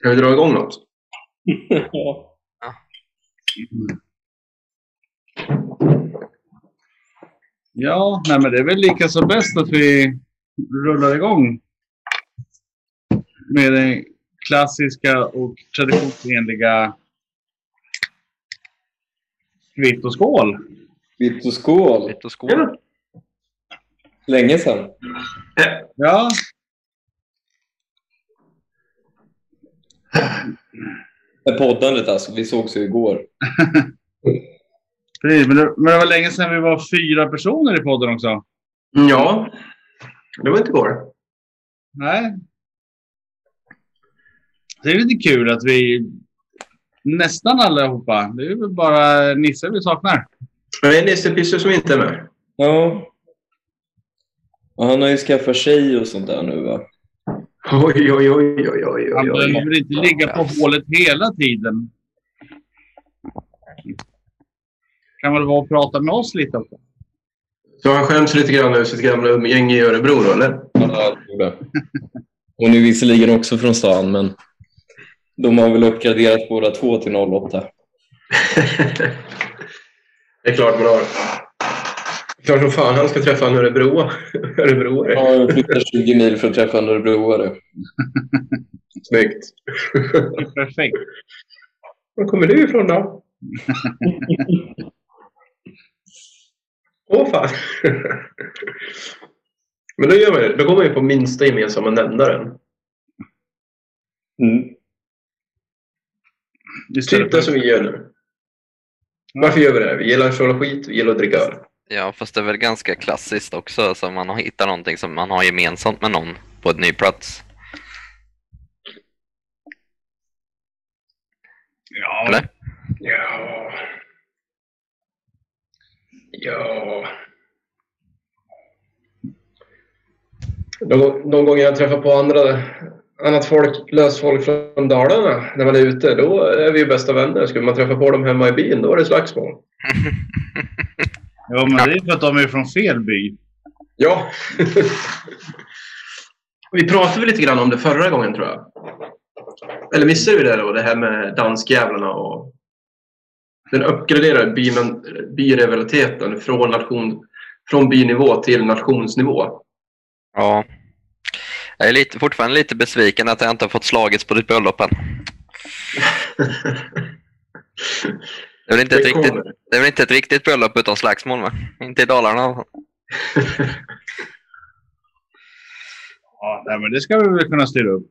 Ska vi dra igång något? ja. Ja, nej, men det är väl lika så bäst att vi rullar igång med den klassiska och traditionsenliga kvitt och skål. Vitt och skål. Vitt och skål. Länge sedan. Ja, Med poddandet alltså. Vi sågs ju igår. precis. Men det, men det var länge sedan vi var fyra personer i podden också. Ja, det var inte igår. Nej. Det är lite kul att vi nästan allihopa. Det är väl bara Nisse vi saknar. Det är Nisse Pisse som inte är med. Ja. Och han har ju skaffat tjej och sånt där nu va? Oj, oj, oj, oj, oj, Han oj, behöver inte ligga på hålet hela tiden. Kan väl vara och prata med oss lite också. Så han skäms lite grann över sitt gamla umgänge i Örebro då, eller? Ja, det. Hon är visserligen också från stan, men de har väl uppgraderat båda två till 08. det är klart man har. Klart som fan han ska träffa en Örebro. Örebroare. Ja, jag flyttar 20 mil för att träffa en örebroare. Snyggt. Perfekt. Var kommer du ifrån då? Åh fan. Men då gör man det. Då går man ju på minsta gemensamma nämnaren. Mm. Typ det som vi gör nu. Varför gör vi det? Vi gillar att köra skit, vi gillar att dricka öl. Ja, fast det är väl ganska klassiskt också. Alltså man har hittat någonting som man har gemensamt med någon på en ny plats. Ja, Eller? Ja. Ja. De, de gånger jag träffar på andra, annat folk, löst folk från Dalarna när man är ute, då är vi ju bästa vänner. Skulle man träffa på dem hemma i byn, då är det slagsmål. ja, men det är för att de är från fel by. Ja. vi pratade väl lite grann om det förra gången tror jag. Eller missade vi det då? Det här med danskjävlarna och den uppgraderade bymen- byrivaliteten från, nation, från bynivå till nationsnivå. Ja. Jag är lite, fortfarande lite besviken att jag inte har fått slagits på ditt bröllop än. Det är väl inte, ett Det riktigt, kommer. det är väl inte ett riktigt bröllop utan slagsmål? Va? Inte i Dalarna. Ja, nej, men det ska vi väl kunna styra upp.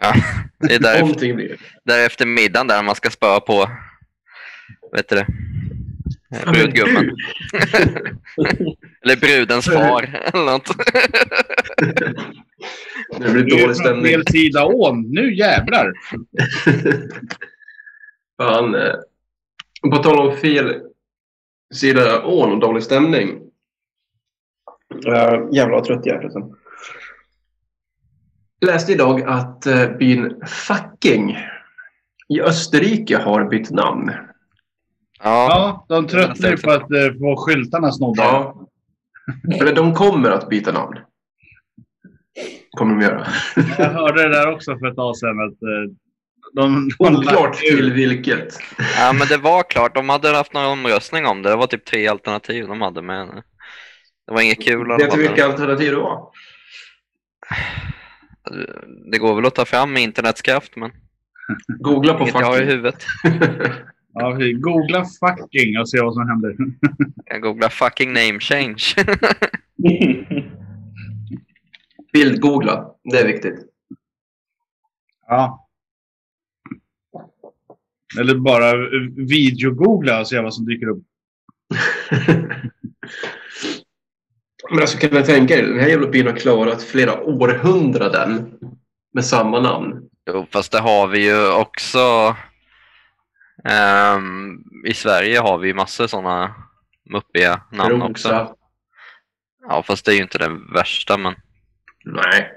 Ja, det är där, Någonting blir det. där efter middagen där man ska spöa på vet du det? Brudgummen. Eller brudens far eller något. Det blir Du är dålig från stämning. fel sida ån. Nu jävlar! Fan. Eh, På tal om fel sida ån och dålig stämning. Uh, jävlar vad trött jag är förresten. Läste idag att uh, byn Fucking i Österrike har bytt namn. Ja, Ja, de tröttnar ju på att eh, få skyltarna snodda. Ja. Eller de kommer att byta namn. Kommer de göra. Jag hörde det där också för ett tag sedan. Att, eh, de, Oklart till vilket. ja, men det var klart. De hade haft någon omröstning om det. Det var typ tre alternativ de hade. Men det var inget kul. Vet du vilka alternativ det var? Det går väl att ta fram med internets kraft, men Googla på inget jag har i fucking. huvudet. Ja, googla fucking och se vad som händer. Jag googlar fucking name change. Bildgoogla. Det är viktigt. Ja. Eller bara eh, videogoogla och se vad som dyker upp. Men alltså kan jag tänka er, den här jävla byn har klarat flera århundraden med samma namn. jo, fast det har vi ju också. Ehm, I Sverige har vi ju massor sådana muppiga namn också. Trosa. Ja, fast det är ju inte det värsta, men Nej.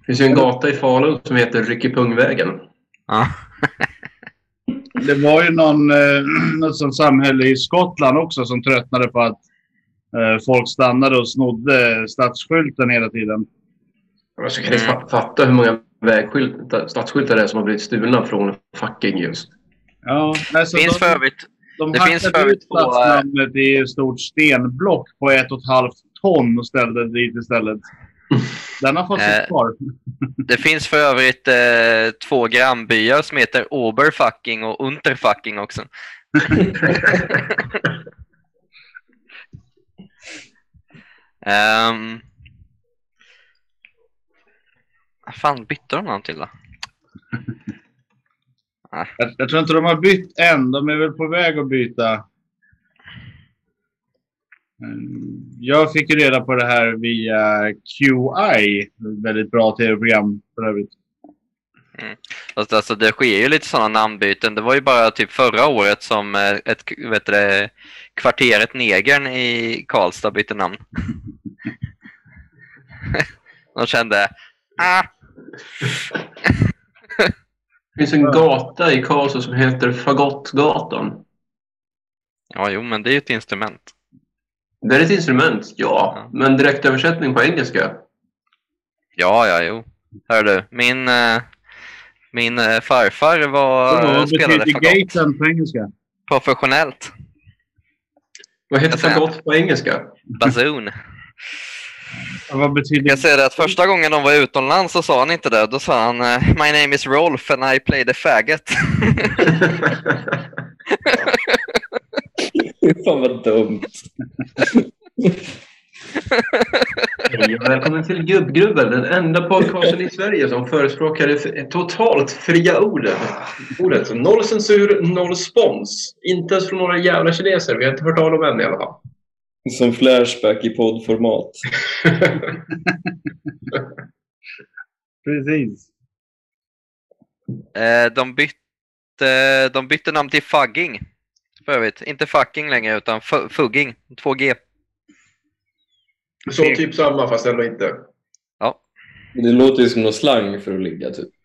Det finns ju en gata i Falun som heter Ryckepungvägen. ja. Det var ju någon, eh, något sånt samhälle i Skottland också som tröttnade på att eh, folk stannade och snodde stadsskylten hela tiden. Alltså kan ni fa- fatta hur många stadsskyltar det är som har blivit stulna från fucking just. Ja, alltså finns de, övrigt de det finns för ut på, äh, stadsnamnet i ett stort stenblock på ett och ett halvt ton och ställde det dit istället. Den har fått Eh, sitt kvar. Det finns för övrigt eh, två grannbyar som heter Oberfucking och Unterfucking också. um, fan bytte de namn till då? Jag, jag tror inte de har bytt än. De är väl på väg att byta. Mm, Jag fick ju reda på det här via QI. Väldigt bra tv-program för övrigt. Alltså, alltså det sker ju lite sådana namnbyten. Det var ju bara typ förra året som eh, ett, vet det, kvarteret Negern i Karlstad bytte namn. De kände, ah, Det finns en gata i Karlstad som heter Fagottgatan. ja jo men det är ju ett instrument. Det är ett instrument, ja. Men direktöversättning på engelska. Ja, ja, jo. Hör du, min, eh, min eh, farfar var, Vad spelade betyder fagott gaten på engelska? professionellt. Vad heter fagott på engelska? Och Vad betyder Jag säger det att första gången de var utomlands så sa han inte det. Då sa han eh, My name is Rolf and I play the faggot. Fan vad dumt. Hej och välkommen till Gubbgrubben, den enda podcasten i Sverige som förespråkar det totalt fria ordet. ordet. Så Noll censur, noll spons. Inte ens från några jävla kineser. Vi har inte hört av dem än i alla fall. Som Flashback i poddformat. Precis. Eh, de, bytte, de bytte namn till Fugging. För övrigt. Inte fucking längre utan fu- Fugging. 2G. Så typ samma fast ändå inte. Det låter ju som någon slang för att ligga typ.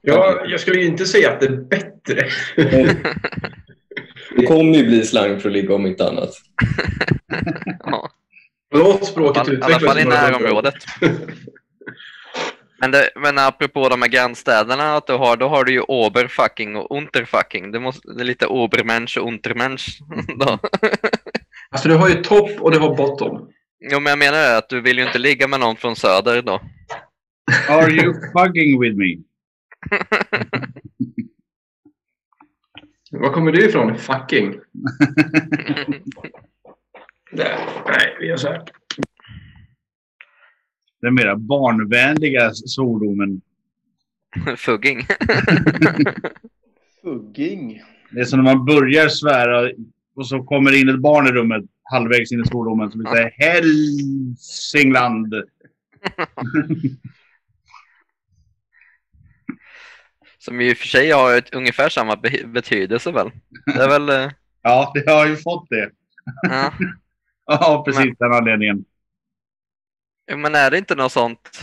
Ja, jag skulle ju inte säga att det är bättre. Det kommer ju bli slang för att ligga om inte annat. Ja. Låt I språket alla utvecklas. fall i några hundra år. närområdet. Men, det, men apropå de här grannstäderna, att du har, då har du ju Oberfucking och Unterfucking. Det, måste, det är lite Obermensch och Untermensch. Då. Alltså du har ju topp och du har bottom. Jo, men jag menar det, att du vill ju inte ligga med någon från söder då. Are you fucking with me? Var kommer du ifrån? Fucking. Nej, nej, vi gör så här. Den mera barnvänliga svordomen. Fugging. Fugging. Det är som när man börjar svära och så kommer in ett barn i rummet halvvägs in i svordomen som vill säga Hälsingland. Som i och för sig har ett, ungefär samma be betydelse väl? Det är väl... eh, Ja, det har ju fått det. Ja. Ja, precis den anledningen. Men är det inte något sånt?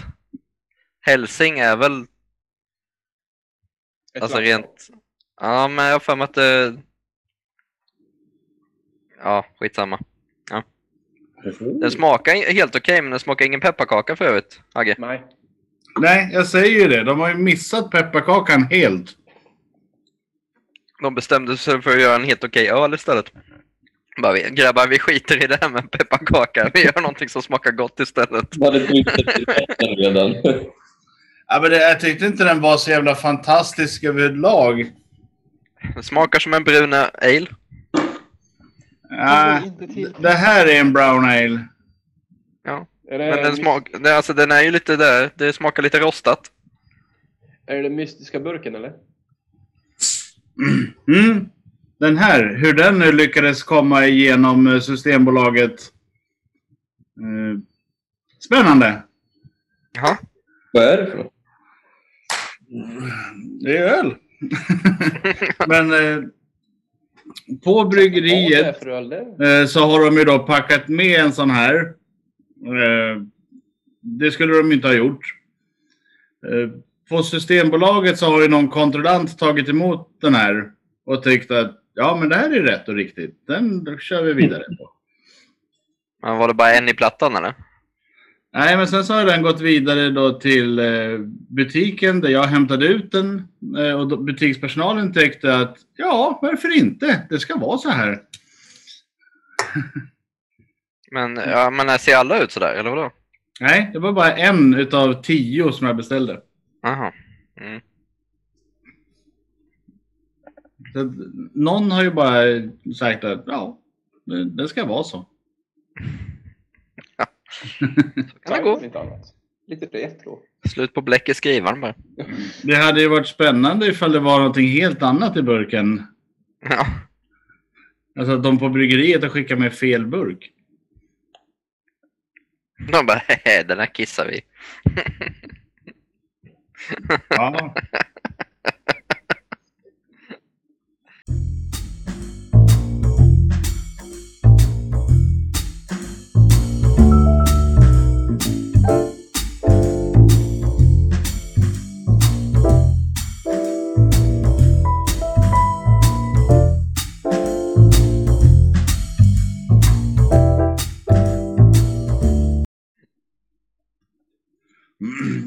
Hälsing är väl... Alltså rent... Ja, men jag har för mig att det... Ja, skitsamma. Den smakar helt okej, men den smakar ingen pepparkaka för övrigt, Agge. Nej. Nej, jag säger ju det. De har ju missat pepparkakan helt. De bestämde sig för att göra en helt okej öl istället. Bara, vi, grabbar, vi skiter i det här med pepparkaka. Vi gör någonting som smakar gott istället. Redan. Ja, men det, jag tyckte inte den var så jävla fantastisk överlag. Det smakar som en brun ale. Ja, det här är en brown ale. Ja. Men den, smak, det, alltså, den är ju lite där. Det smakar lite rostat. är det den mystiska burken eller? Mm. Den här, hur den nu lyckades komma igenom eh, Systembolaget. Eh, Spännande. Jaha. Vad är det för något? Det är öl. Men eh, på bryggeriet eh, så har de ju då packat med en sån här. Eh, det skulle de inte ha gjort. Eh, på Systembolaget så har ju någon kontrollant tagit emot den här och tyckt att ja, men det här är rätt och riktigt. Den kör vi vidare på. Men var det bara en i plattan eller? Nej, men sen så har den gått vidare då till eh, butiken där jag hämtade ut den. Eh, och butikspersonalen tyckte att ja, varför inte? Det ska vara så här. Men, ja, men ser alla ut sådär, eller vadå? Nej, det var bara en utav tio som jag beställde. Jaha. Mm. Så att någon har ju bara sagt att ja, det, det ska vara så. Kan det gå? Lite annat. Lite retro. Slut på bläck i skrivaren bara. Det hade ju varit spännande ifall det var någonting helt annat i burken. Ja. Alltså att de på bryggeriet har skickat med fel burk. De bara, den här kissar vi. Ja.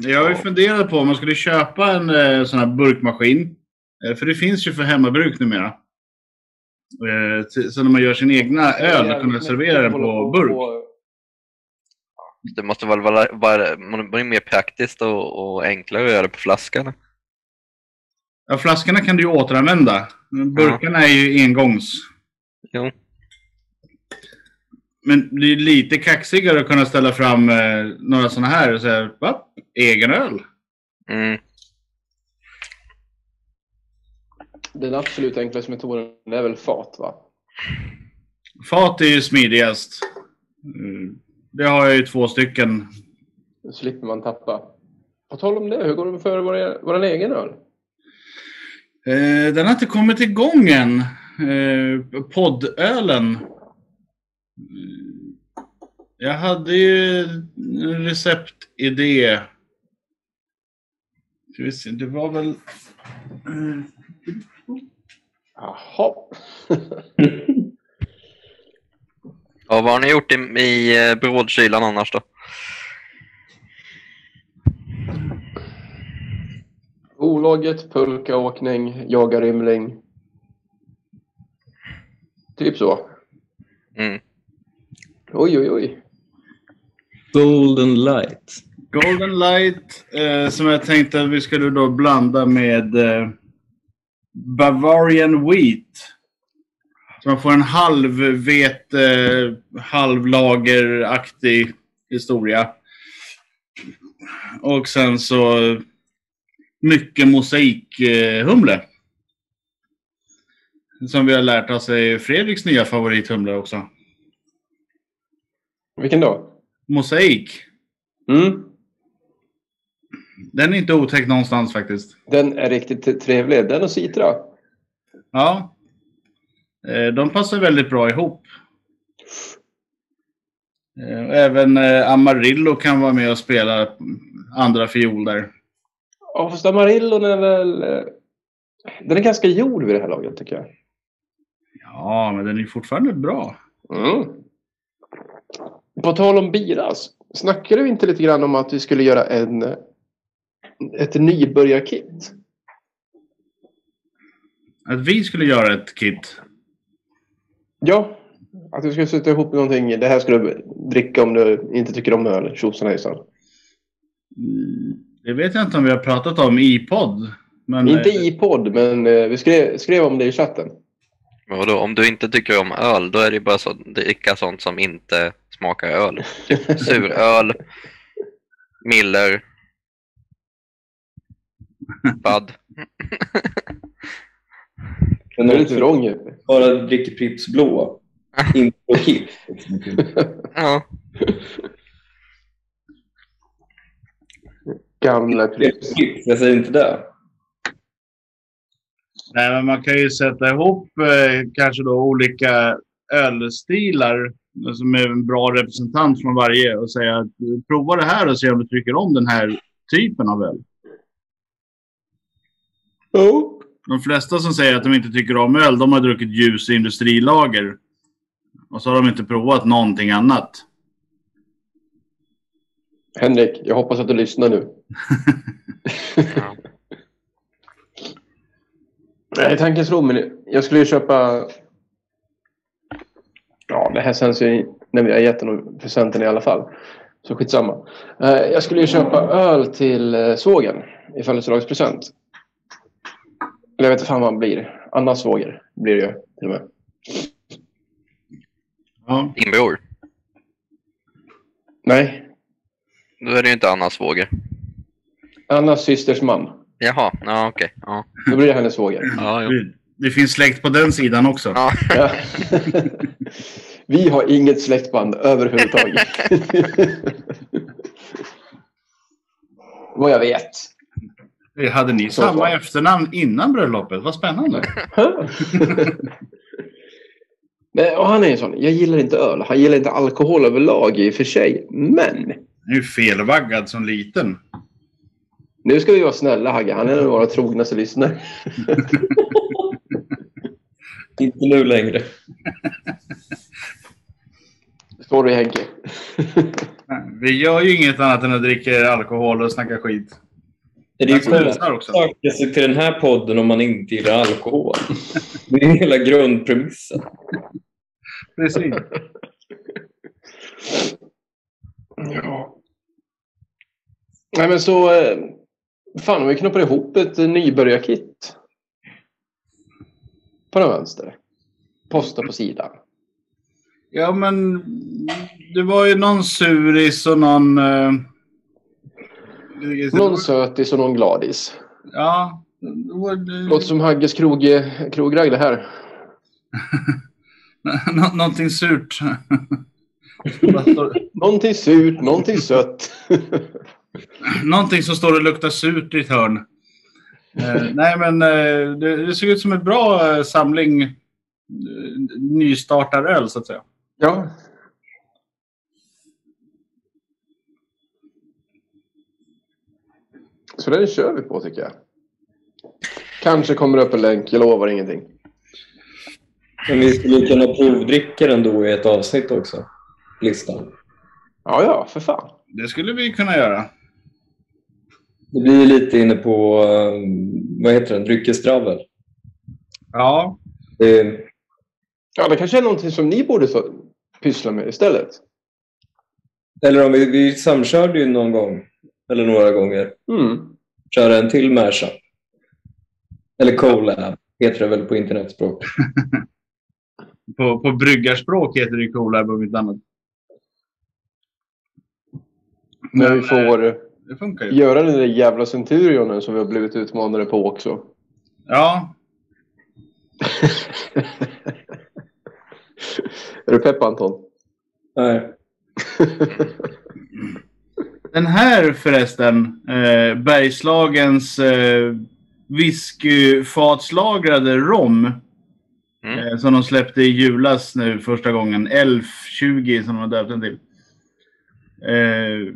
Jag har ju funderat på om man skulle köpa en eh, sån här burkmaskin. Eh, för det finns ju för hemmabruk numera. Eh, t- så när man gör sin egna öl och kunna servera den på burk. Det måste väl vara, vara, vara mer praktiskt och, och enklare att göra det på flaskan. Ja, flaskorna kan du ju återanvända. Men Burkarna är ju engångs. Jo. Men det är lite kaxigare att kunna ställa fram eh, några sådana här och säga va? Egen öl? Mm. Den absolut enklaste metoden är väl fat va? Fat är ju smidigast. Mm. Det har jag ju två stycken. Då slipper man tappa. På tal om det, hur går det för vår, vår egen öl? Eh, den har inte kommit igång än. Eh, poddölen. Jag hade ju en receptidé. Ska vi se, Det var väl... Jaha. Ja, vad har ni gjort i, i eh, brådkylan annars då? Olaget, pulkaåkning, jaga rymling. Typ så. Mm. Oj, oj, oj. Golden light. Golden Light eh, som jag tänkte att vi skulle då blanda med eh, Bavarian Wheat. Så man får en halvvete, halvlageraktig historia. Och sen så mycket mosaikhumle. Som vi har lärt oss är Fredriks nya favorithumle också. Vilken då? Mosaik. Mm. Den är inte otäck någonstans faktiskt. Den är riktigt trevlig. Den och Citra. Ja. Eh, De passar väldigt bra ihop. Eh, Även eh, Amarillo kan vara med och spela andra fiol där. Ja, fast Amarillon är väl... Den är ganska gjord vid det här laget tycker jag. Ja, men den är fortfarande bra. Mm. På tal om biras. Snackade vi inte lite grann om att vi skulle göra en, ett nybörjarkit? Att vi skulle göra ett kit. Ja, att vi skulle sätta ihop någonting. Det här ska du dricka om du inte tycker om öl. Tjosan hejsan. Mm, Det vet jag inte om vi har pratat om i podd. Men, Inte eh, i podd, men eh, vi skrev, skrev om det i chatten. Men vadå, om du inte tycker om öl, då är det bara så att dricka sånt som inte smakar öl. Typ suröl, Miller, Bud. Men Nu är du vrång bara dricker Pripps blå, inte på Kip. Ja, Gamla. Pripps, jag säger inte det. Nej, men man kan ju sätta ihop eh, kanske då olika ölstilar som är en bra representant från varje och säga att eh, prova det här och se om du tycker om den här typen av öl. Oh. De flesta som säger att de inte tycker om öl, de har druckit ljus i industrilager. Och så har de inte provat någonting annat. Henrik, jag hoppas att du lyssnar nu. Ja. Nej, tanken slog mig nu. Jag skulle ju köpa... Ja, det här känns ju när vi har gett den presenten i alla fall. Så skitsamma. Eh, Jag skulle ju köpa öl till eh, svågern i födelsedagspresent. Eller jag vet inte fan vad han blir. Annas svåger blir det ju till och med. Ja. Din bror. Nej, Då är det ju inte Annas svåger. Annas systers man. Jaha, ja okej. Ja. Då blir det hennes svåger. Ja, jo. Det- finns släkt på den sidan också. ja. Ja. Vi har inget släktband överhuvudtaget. Vad jag vet. Hade ni Så samma så. efternamn innan bröllopet? Vad spännande. Men, och han är en sån. Jag gillar inte öl. Han gillar inte alkohol överlag i och för sig. Men ju felvaggad som liten. Nu ska vi vara snälla Hagge. Han är en av våra trognaste lyssnare. Inte nu längre. Sorry Henke. Vi gör ju inget annat än att dricka alkohol och snacka skit. Det är ju söka sig till den här podden om man inte gillar alkohol. Det är hela grundpremissen. Precis. Ja. Nej men så... Fan om vi knoppar ihop ett nybörjarkit. På den vänster. Posta på sidan. Ja, men det var ju någon suris och någon... Eh, Någon sötis och någon gladis. Ja. det Låter som Hagges krog, krogragg det här. Nå- någonting surt. Någonting surt, någonting sött. någonting som står och luktar surt i ett hörn. Eh, nej, men eh, det, det såg ut som en bra eh, samling eh, nystartaröl, så att säga. ja. Så den kör vi på tycker jag. Kanske kommer upp en länk, jag lovar ingenting. Men vi skulle kunna provdricka den då i ett avsnitt också. Listan. Ja, ja, för fan. Det skulle vi kunna göra. Det blir lite inne på, eh, vad heter den, dryckesdravel. Ja. Det, Ja, det kanske är någonting som ni borde så, pyssla med istället. eller om vi, vi samkörde ju någon gång, eller några gånger, Mm. köra en till mashup. Eller collab, heter det väl på internetspråk. På, på bryggarspråk heter det Colab och inte annat. När vi får eh, Det funkar ju. göra den där jävla Centurionen som vi har blivit utmanade på också. Ja. är du pepp Anton? Nej. Den här förresten, eh, Bergslagens eh, whiskyfatslagrade rom. Mm. Eh, som de släppte i julas nu första gången. Elf 20 som de har döpt den till. Eh,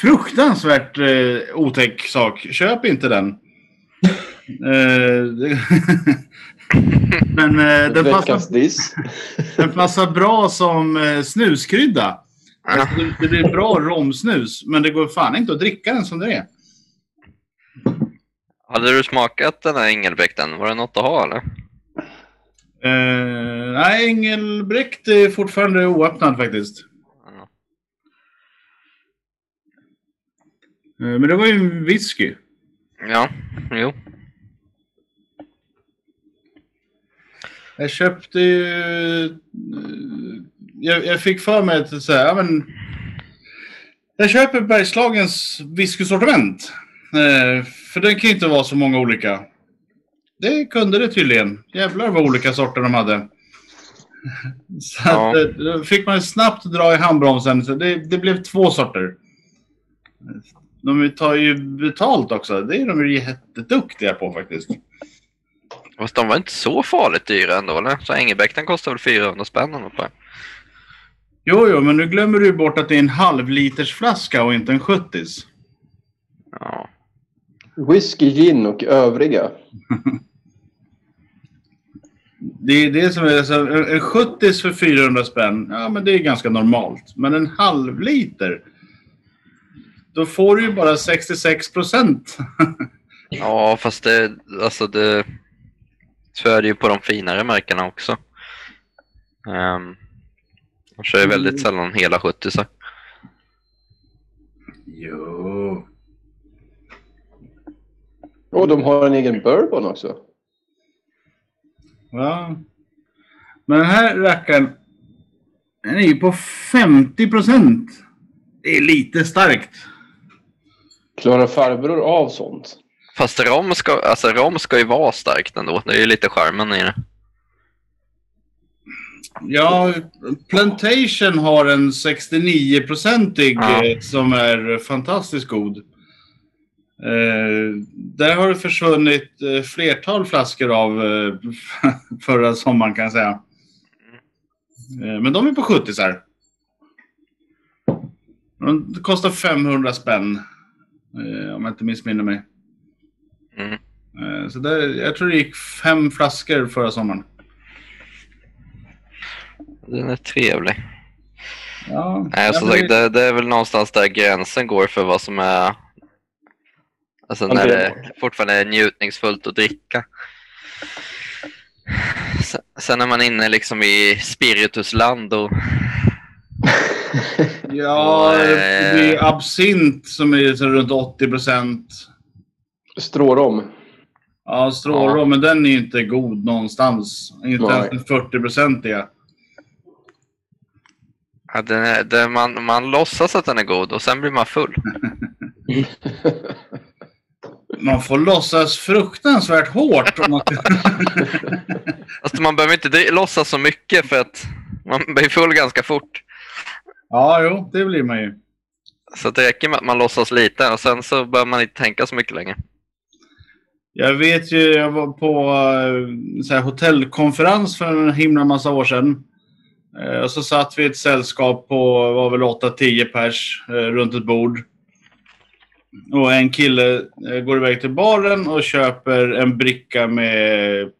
fruktansvärt eh, otäck sak. Köp inte den. Eh, Men eh, den, passar, den passar bra som eh, snuskrydda. Alltså, det, det blir bra romsnus, men det går fan inte att dricka den som det är. Hade du smakat den här Engelbrekten? Var det något att ha eller? Eh, nej, Engelbrekt är fortfarande oöppnad faktiskt. Ja. Eh, men det var ju en whisky. Ja, jo. Jag köpte ju... eh, Jag, jag fick för mig att säga, ja men... Jag köper Bergslagens whiskysortiment. Eh, för det kan ju inte vara så många olika. Det kunde det tydligen. Jävlar vad olika sorter de hade. Så Ja. att, eh, då fick man snabbt dra i handbromsen. Så det, det blev två sorter. De tar ju betalt också. Det är de ju jätteduktiga på faktiskt. Fast de var inte så farligt dyra ändå eller? Så Engelbrekten kostar väl 400 spänn eller på. Jo, jo, men nu glömmer du bort att det är en halvliters flaska och inte en 70 Ja. Whisky, gin och övriga. Det är det som är... Alltså, en en 70 för 400 spänn, ja men det är ganska normalt. Men en halvliter? Då får du ju bara 66 procent. Ja, fast det, alltså det, så är det ju på de finare märkena också. Um, de kör ju väldigt sällan hela 70 så. jo. Och de har en egen bourbon också. Ja. Men den här rackaren, den är ju på 50 procent. Det är lite starkt. Klarar farbror av sånt? Fast rom ska, alltså rom ska ju vara starkt ändå. Det är ju lite charmen i det. Ja, Plantation har en 69-procentig Ja. eh, som är fantastiskt god. Eh, där har det försvunnit eh, flertal flaskor av eh, förra sommaren kan jag säga. Eh, men de är på 70 så här. De kostar 500 spänn. Eh, om jag inte missminner mig. Mm. Eh, så där, jag tror det gick fem flaskor förra sommaren. Den är trevlig. Ja, Nej, som sagt, det, det är väl någonstans där gränsen går för vad som är... Alltså när det fortfarande är njutningsfullt att dricka. Sen, sen är man inne liksom i spiritusland och... Ja, det blir absint som är så runt 80 procent. Strårom. Ja, strålrom, men den är inte god någonstans. Inte Nej. ens en 40 procent är. Ja, den är, den, man, man låtsas att den är god och sen blir man full. Man får låtsas fruktansvärt hårt. Om man... Alltså, man behöver inte låtsas så mycket för att man blir full ganska fort. Ja, jo, det blir man ju. Så det räcker med att man låtsas lite och sen så behöver man inte tänka så mycket längre. Jag vet ju, jag var på eh, så här, hotellkonferens för en himla massa år sedan. Eh, Och så satt vi ett sällskap på, var väl 8-10 pers eh, runt ett bord. Och en kille går iväg till baren och köper en bricka med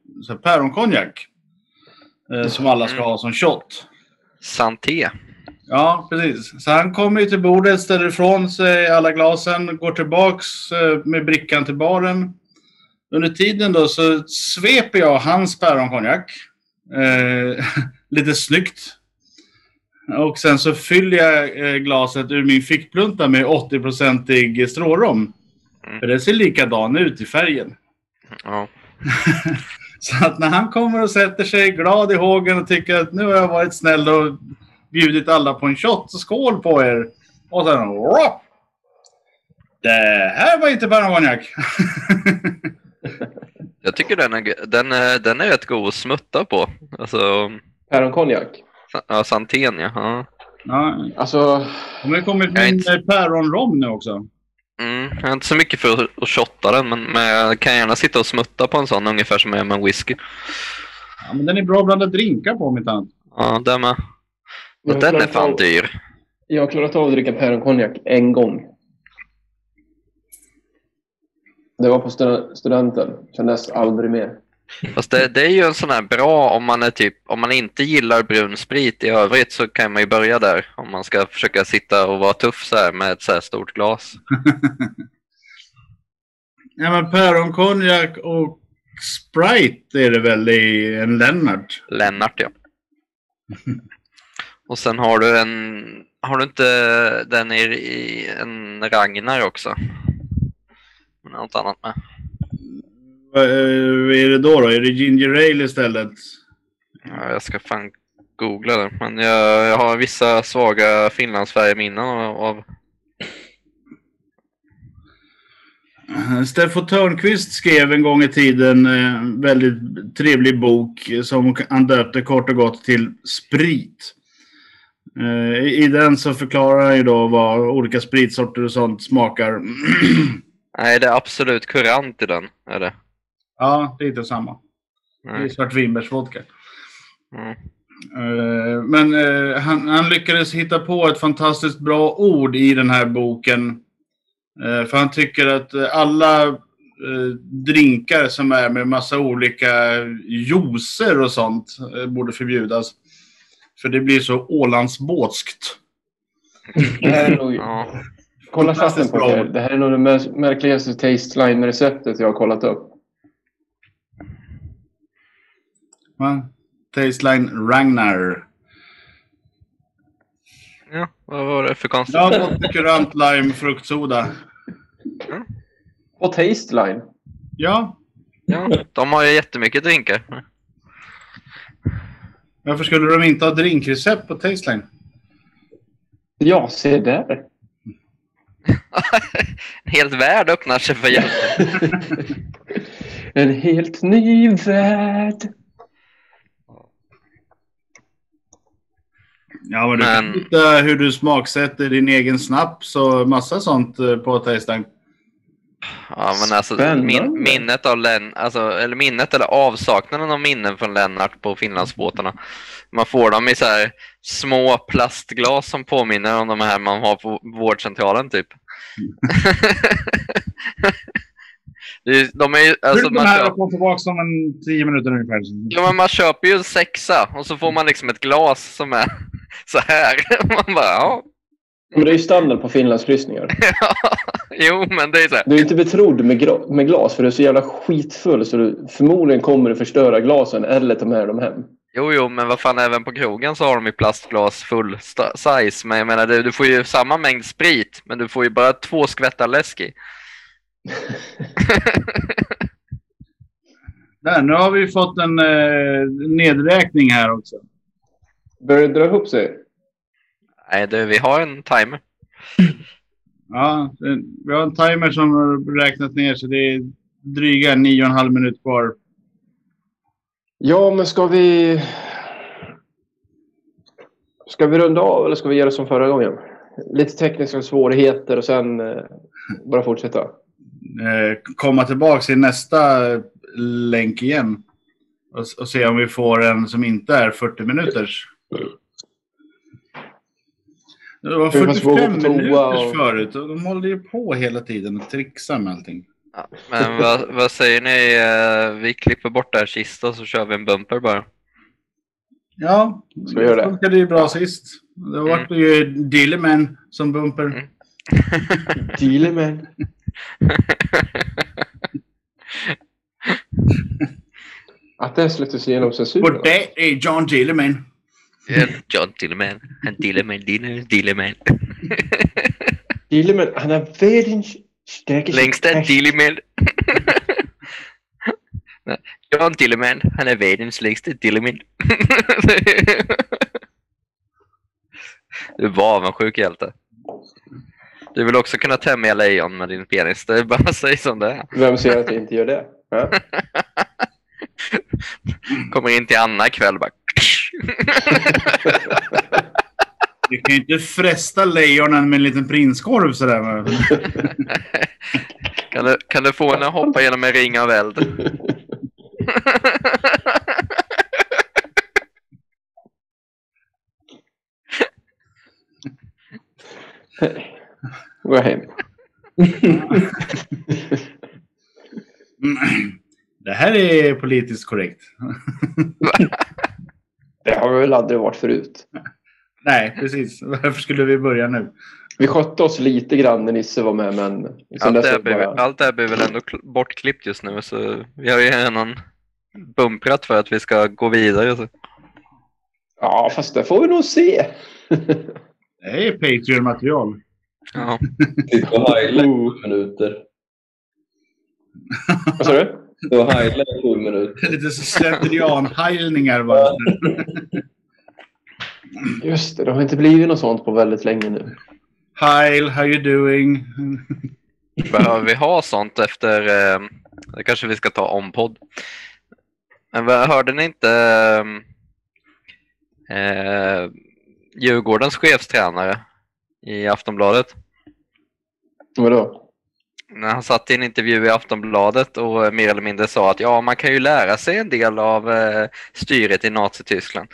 päronkonjak. Som alla ska ha som shot. Santé. Ja, precis. Så han kommer ju till bordet, ställer ifrån sig alla glasen, går tillbaks eh, med brickan till baren. Under tiden då så sveper jag hans päronkonjak. Eh, lite snyggt. Och sen så fyller jag eh, glaset ur min fickplunta med 80-procentig strårom. Mm. För det ser likadan ut i färgen. Ja. Så att när han kommer och sätter sig glad i hågen och tycker att nu har jag varit snäll och bjudit alla på en shot, så skål på er! Och sen... Rop! Det här var inte päronkonjak! Jag tycker den är, den är, den är rätt god att smutta på. Alltså, Päronkonjak. ja, santén ja. ja. Alltså, de har kommit Jag med inte- eh, päronrom nu också. Mm, jag är inte så mycket för att, shotta den, men, men jag kan gärna sitta och smutta på en sån ungefär som jag gör med en whisky. Ja, men den är bra att blanda drinkar på om inte annat. Ja, den med. Och den är fan av- dyr. Jag har klarat av att dricka päronkonjak en gång. Det var på stu- studenten. Kändes aldrig mer. Fast det, det är ju en sån här bra om man är typ, om man inte gillar brun sprit i övrigt så kan man ju börja där. Om man ska försöka sitta och vara tuff så här med ett så här stort glas. Ja, men päronkonjak och Sprite är det väl i en Lennart? Lennart ja. Och sen har du en, har du inte den i, i en Ragnar också? Något annat med. Vad eh, är det då, då? Är det ginger ale istället? Ja, jag ska fan googla det. Men jag, jag har vissa svaga Finlandsfärgeminnen av, av Steffo Törnqvist skrev en gång i tiden eh, en väldigt trevlig bok som han döpte kort och gott till Sprit. Eh, I den så förklarar han ju då vad olika spritsorter och sånt smakar. Nej, det är absolut kurant i den. Är det. ja, det är inte samma. Det är Nej. svartvinbärsvodka. Mm. Eh, Men eh, han, han lyckades hitta på ett fantastiskt bra ord i den här boken. För han tycker att alla drinkar som är med massa olika juicer och sånt borde förbjudas. För det blir så Ålandsbåtskt. Det här är nog, Ja. Kolla chatten på ord. Det här är nog det märkligaste Tasteline-receptet jag har kollat upp. Va? Tasteline Ragnar. Ja, vad var det för konstigt? Jag har fått kurant lime fruktsoda. Och Tasteline. Ja, Ja, de har ju jättemycket drinkar. Varför skulle de inte ha drinkrecept på Tasteline? Ja, se där. En hel värld öppnar sig för hjälp. en helt ny värld. Ja, men du kan Men- hitta hur du smaksätter din egen snaps och massa sånt eh, på Tasteline. Ja, men alltså min, minnet av Len, alltså, eller minnet eller avsaknaden av minnen från Lennart på Finlandsbåtarna. Man får dem i så här små plastglas som påminner om de här man har på vårdcentralen typ. De är ju, alltså, man, här köper, och tillbaka om en tio minuter ungefär. ja, men man köper ju en sexa och så får man liksom ett glas som är så här. Man bara, ja. Men det är ju standard på Finlandskryssningar. Jo, men det är så här. Du är inte betrodd med, med glas för du är så jävla skitfull så du förmodligen kommer att förstöra glasen eller ta med dem hem. Jo, jo, men vad fan, även på krogen så har de ju plastglas full size. Men jag menar, du, du får ju samma mängd sprit, men du får ju bara två skvättar läsk i. Där, nu har vi fått en eh, nedräkning här också. Börjar det dra ihop sig? Nej, du, vi har en timer. Ja, vi har en timer som har räknat ner så det är dryga nio och en halv minut kvar. Ja, men ska vi... Ska vi runda av eller ska vi göra som förra gången? Lite tekniska svårigheter och sen eh, bara fortsätta. Eh, komma tillbaka i nästa länk igen. Och, och se om vi får en som inte är 40 minuters. Det var Vi måste gå 45 på toa minuters och- förut och de håller ju på hela tiden och trixar med allting. Ja, men vad, vad säger ni? eh, Vi klipper bort det här sista och så kör vi en bumper bara. Ja, vi göra det? funkade ju bra sist. Det var ju Dilleman som bumper. Mm. Dealeman. Att det släpptes igenom censur. Och det är John Dilleman. John Dilleman. Han Dilleman, Dilleman, Dilleman. Dealeman, han är världens starkaste... Längsta Dilleman. John Dilleman, han är världens längsta Dilleman. Du var avundsjuk hjälte. Du vill också kunna tämja lejon med din penis. Det är bara att säga som det är. Vem säger att jag inte gör det? Ja? Kommer in till Anna ikväll bara... Du kan ju inte fresta lejonen med en liten prinskorv sådär. va? Kan du, kan du få henne att hoppa genom en ring av eld? Gå hem. Mm. Det här är politiskt korrekt. Det har vi väl aldrig varit förut. Nej, precis. Varför skulle vi börja nu? Vi skötte oss lite grann när Nisse var med, men... Allt det, här blir, bara- allt det här blir väl ändå kl- bortklippt just nu så vi har ju redan bumprat för att vi ska gå vidare. Så. Ja, fast det får vi nog se. Det är Patreon-material. Ja. Sitta och minuter. Vad sa du? Sitta och heila i sju minuter. Lite slentrian-heilningar bara. Just det, det har inte blivit något sånt på väldigt länge nu. Heil, how you doing? Behöver vi ha sånt efter... Eh, det kanske vi ska ta om podd. Men vad- hörde ni inte eh, eh, Djurgårdens chefstränare i Aftonbladet? Vadå? När han satt i en intervju i Aftonbladet och eh, mer eller mindre sa att ja, man kan ju lära sig en del av eh, styret i Nazityskland.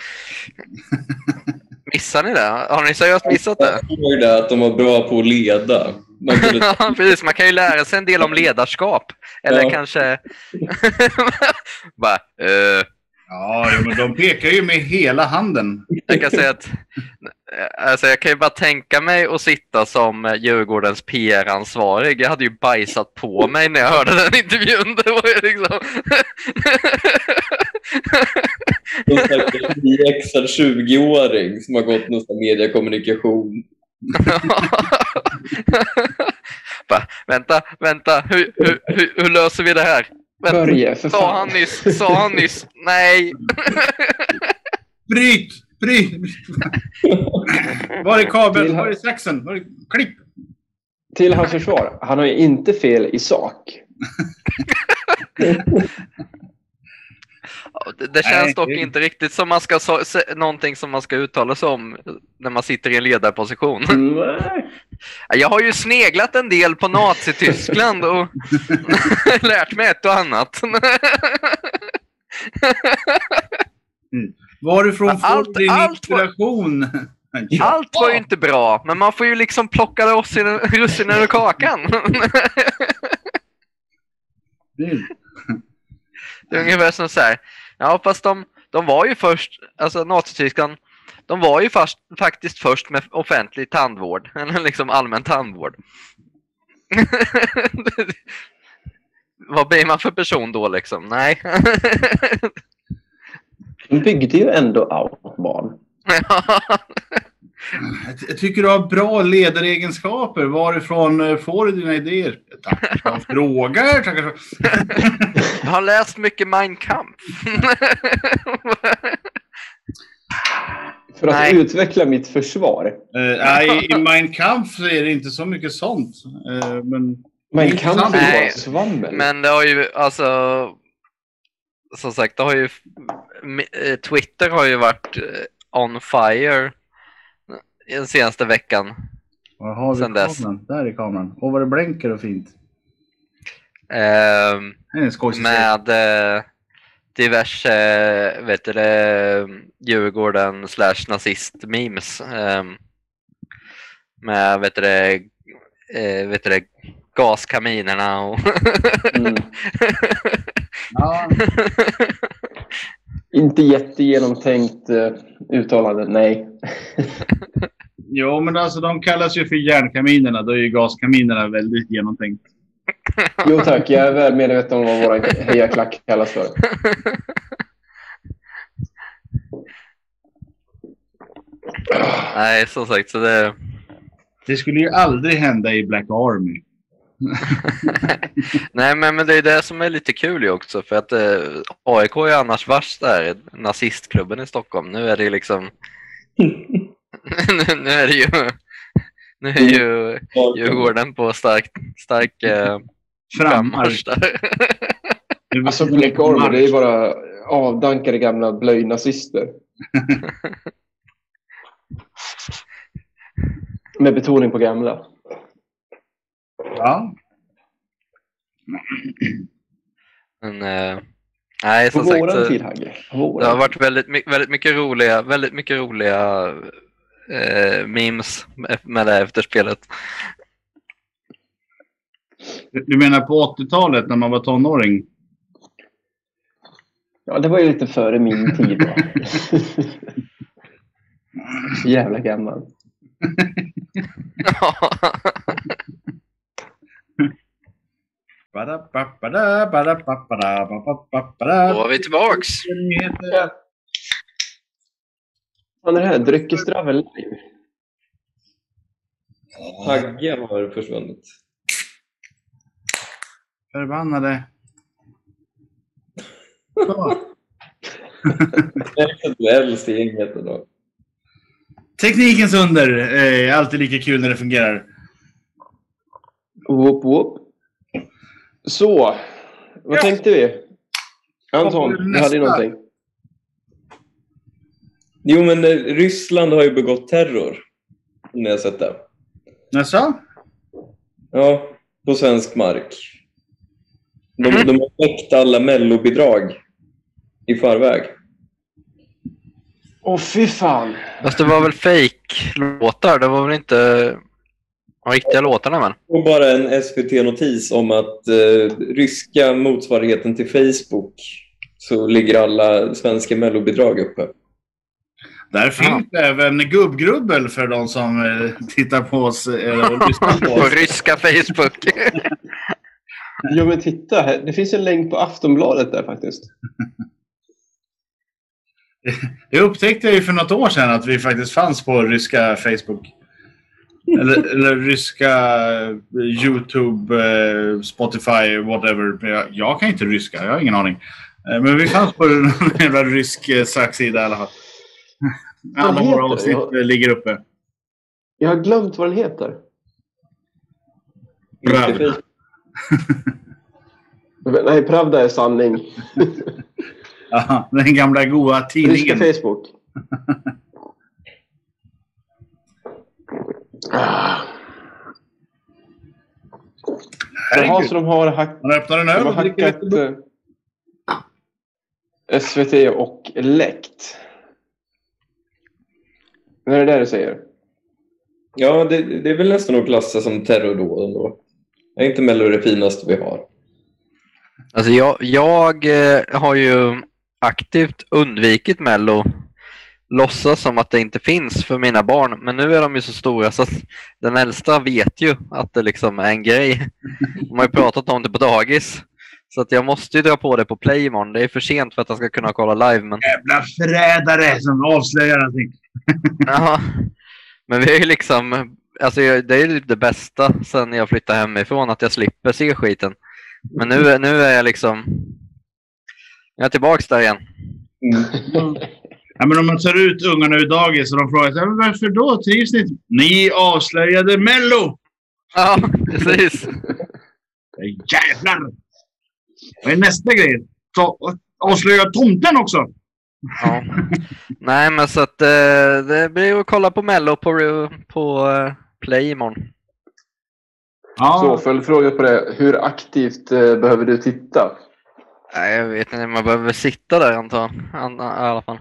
Missar ni det? Har ni seriöst missat det? Jag såg det att de var bra på att leda. Man kunde precis. Man kan ju lära sig en del om ledarskap. Eller Ja. kanske... Bara, eh, Ja, men de pekar ju med hela handen. Jag kan säga att alltså jag kan ju bara tänka mig att sitta som eh, Djurgårdens PR-ansvarig. Jag hade ju bajsat på mig när jag hörde den intervjun. Det var ju liksom... Någon stackars nyexad 20-åring som har gått nästan mediekommunikation. bara, vänta, vänta, hur, hur, hur, hur löser vi det här? Vänta, Börje, för sa fan. han nyss, sa han nyss, nej. Bryt! Bryt! Var är kabeln? Var är saxen? Var är... Klipp! Till hans försvar, han har ju inte fel i sak. Det, det känns Nej, dock det- inte riktigt som man ska, så, se, någonting som man ska uttala sig om när man sitter i en ledarposition. Nej. Jag har ju sneglat en del på Nazityskland och lärt mig ett och annat. Varifrån får allt- du din allt var- inspiration? Allt var ju inte bra, men man får ju liksom plocka russinen russinen ur kakan. Det är ungefär som så här. Ja, fast de, de var ju först, alltså Nazityskland, de var ju fast, faktiskt först med offentlig tandvård, eller liksom allmän tandvård. Vad blir man för person då liksom? Nej. De byggde ju ändå autobahn. Jag, jag tycker du har bra ledaregenskaper. Varifrån eh, får du dina idéer? Tackar som frågar. Tackar. Jag har läst mycket Mein Kampf. För att Nej. utveckla mitt försvar. Eh, nej, I Mein Kampf är det inte så mycket sånt. Eh, men kan ju Nej, bara svammel. Men det har ju alltså som sagt, det har ju eh, Twitter har ju varit eh, on fire den senaste veckan. vi Sen dess. Där är kameran. Och vad det blänker och fint. Skojsig med eh, diverse, eh, vet du Djurgården slash nazist memes. ehm, med, vet du eh, vet du gaskaminerna och Mm. Ja, Inte jättegenomtänkt uh, uttalande, nej. jo, men alltså de kallas ju för järnkaminerna. Då är ju gaskaminerna väldigt genomtänkt. Jo tack, jag är väl medveten om vad våra hejaklack kallas för. Nej, som sagt, så det... Det skulle ju aldrig hända i Black Army. Nej, men, men det är det som är lite kul ju också för att eh, AIK är annars värst där, nazistklubben i Stockholm. Nu är det liksom... nu, nu är det ju... Nu är ju Djurgården på stark, stark eh, frammarsch där. Alltså Black Army, det är bara avdankade gamla blöjnazister. Med betoning på gamla. Ja. Men, eh, nej, På som sagt. våran så- tid, Hagge. På Det har varit väldigt, väldigt mycket roliga, väldigt mycket roliga eh, memes med- med det här efterspelet. Du menar på 80-talet när man var tonåring? Ja, det var ju lite före min tid. Då. Så jävla gammal. Då är vi tillbaks. Vad är det här? Dryckesdravel live? Hagge har försvunnit. Förbannade. Så. Det är du äldst i gänget idag. Teknikens under är alltid lika kul när det fungerar. Whoop, whoop. Så, vad Ja. tänkte vi? Anton, du hade ju någonting. Jo, men eh, Ryssland har ju begått terror. Om ni har sett det. Jaså? Ja, på svensk mark. De, de har täckt alla mellobidrag i förväg. Åh, fy fan. Fast det var väl fake-låtar? Det var väl inte de riktiga låtarna men? Och bara en SVT-notis om att eh, ryska motsvarigheten till Facebook så ligger alla svenska mellobidrag uppe. Där finns det även gubbgrubbel för de som eh, tittar på oss eh, och lyssnar på oss. ryska Facebook. Jo men titta, här. det finns en länk på Aftonbladet där faktiskt. Det upptäckte jag ju för något år sedan att vi faktiskt fanns på ryska Facebook. Eller, eller ryska eh, YouTube, eh, Spotify, whatever. Jag, jag kan inte ryska, jag har ingen aning. Eh, Men vi fanns på en jävla rysk saksida i alla fall. Alla våra avsnitt Jag- ligger uppe. Jag har glömt vad den heter. Pravda. Nej, Pravda är sanning. Ja, den gamla goa Ryska tidningen. Facebook. Ah. Jaha, så de har, hack, Man öppnar en öl har och dricker hackat eh, SVT och läckt. Vad är det där du säger? Ja, det, det är väl nästan att klassa som terrordåd ändå. Är inte Mello det finaste vi har? Alltså jag, jag eh, har ju aktivt undvikit Mello. Låtsas som att det inte finns för mina barn. Men nu är de ju så stora så att den äldsta vet ju att det liksom är en grej. De har ju pratat om det på dagis. Så att jag måste ju dra på det på play imorgon. Det är för sent för att jag ska kunna kolla live. Men, Jävla förrädare som avslöjar allting. ja, men vi är ju liksom, alltså jag- det är ju det bästa sen jag flyttade hemifrån att jag slipper se skiten. Men nu, nu är jag liksom, jag är tillbaks där igen. Ja, men om man tar ut ungarna ur dagis och de frågar sig, "Men varför då? Trivs ni inte?" Ni avslöjade Mello! Ja, precis. Jävlar! Vad är nästa grej? Ta, avslöja tomten också! Ja. Nej, men så att eh, det blir att kolla på Mello på, på eh, Play imorgon. Ja, Så följdfråga på det. Hur aktivt eh, behöver du titta? Nej, jag vet inte, man behöver sitta där antar jag. I alla fall.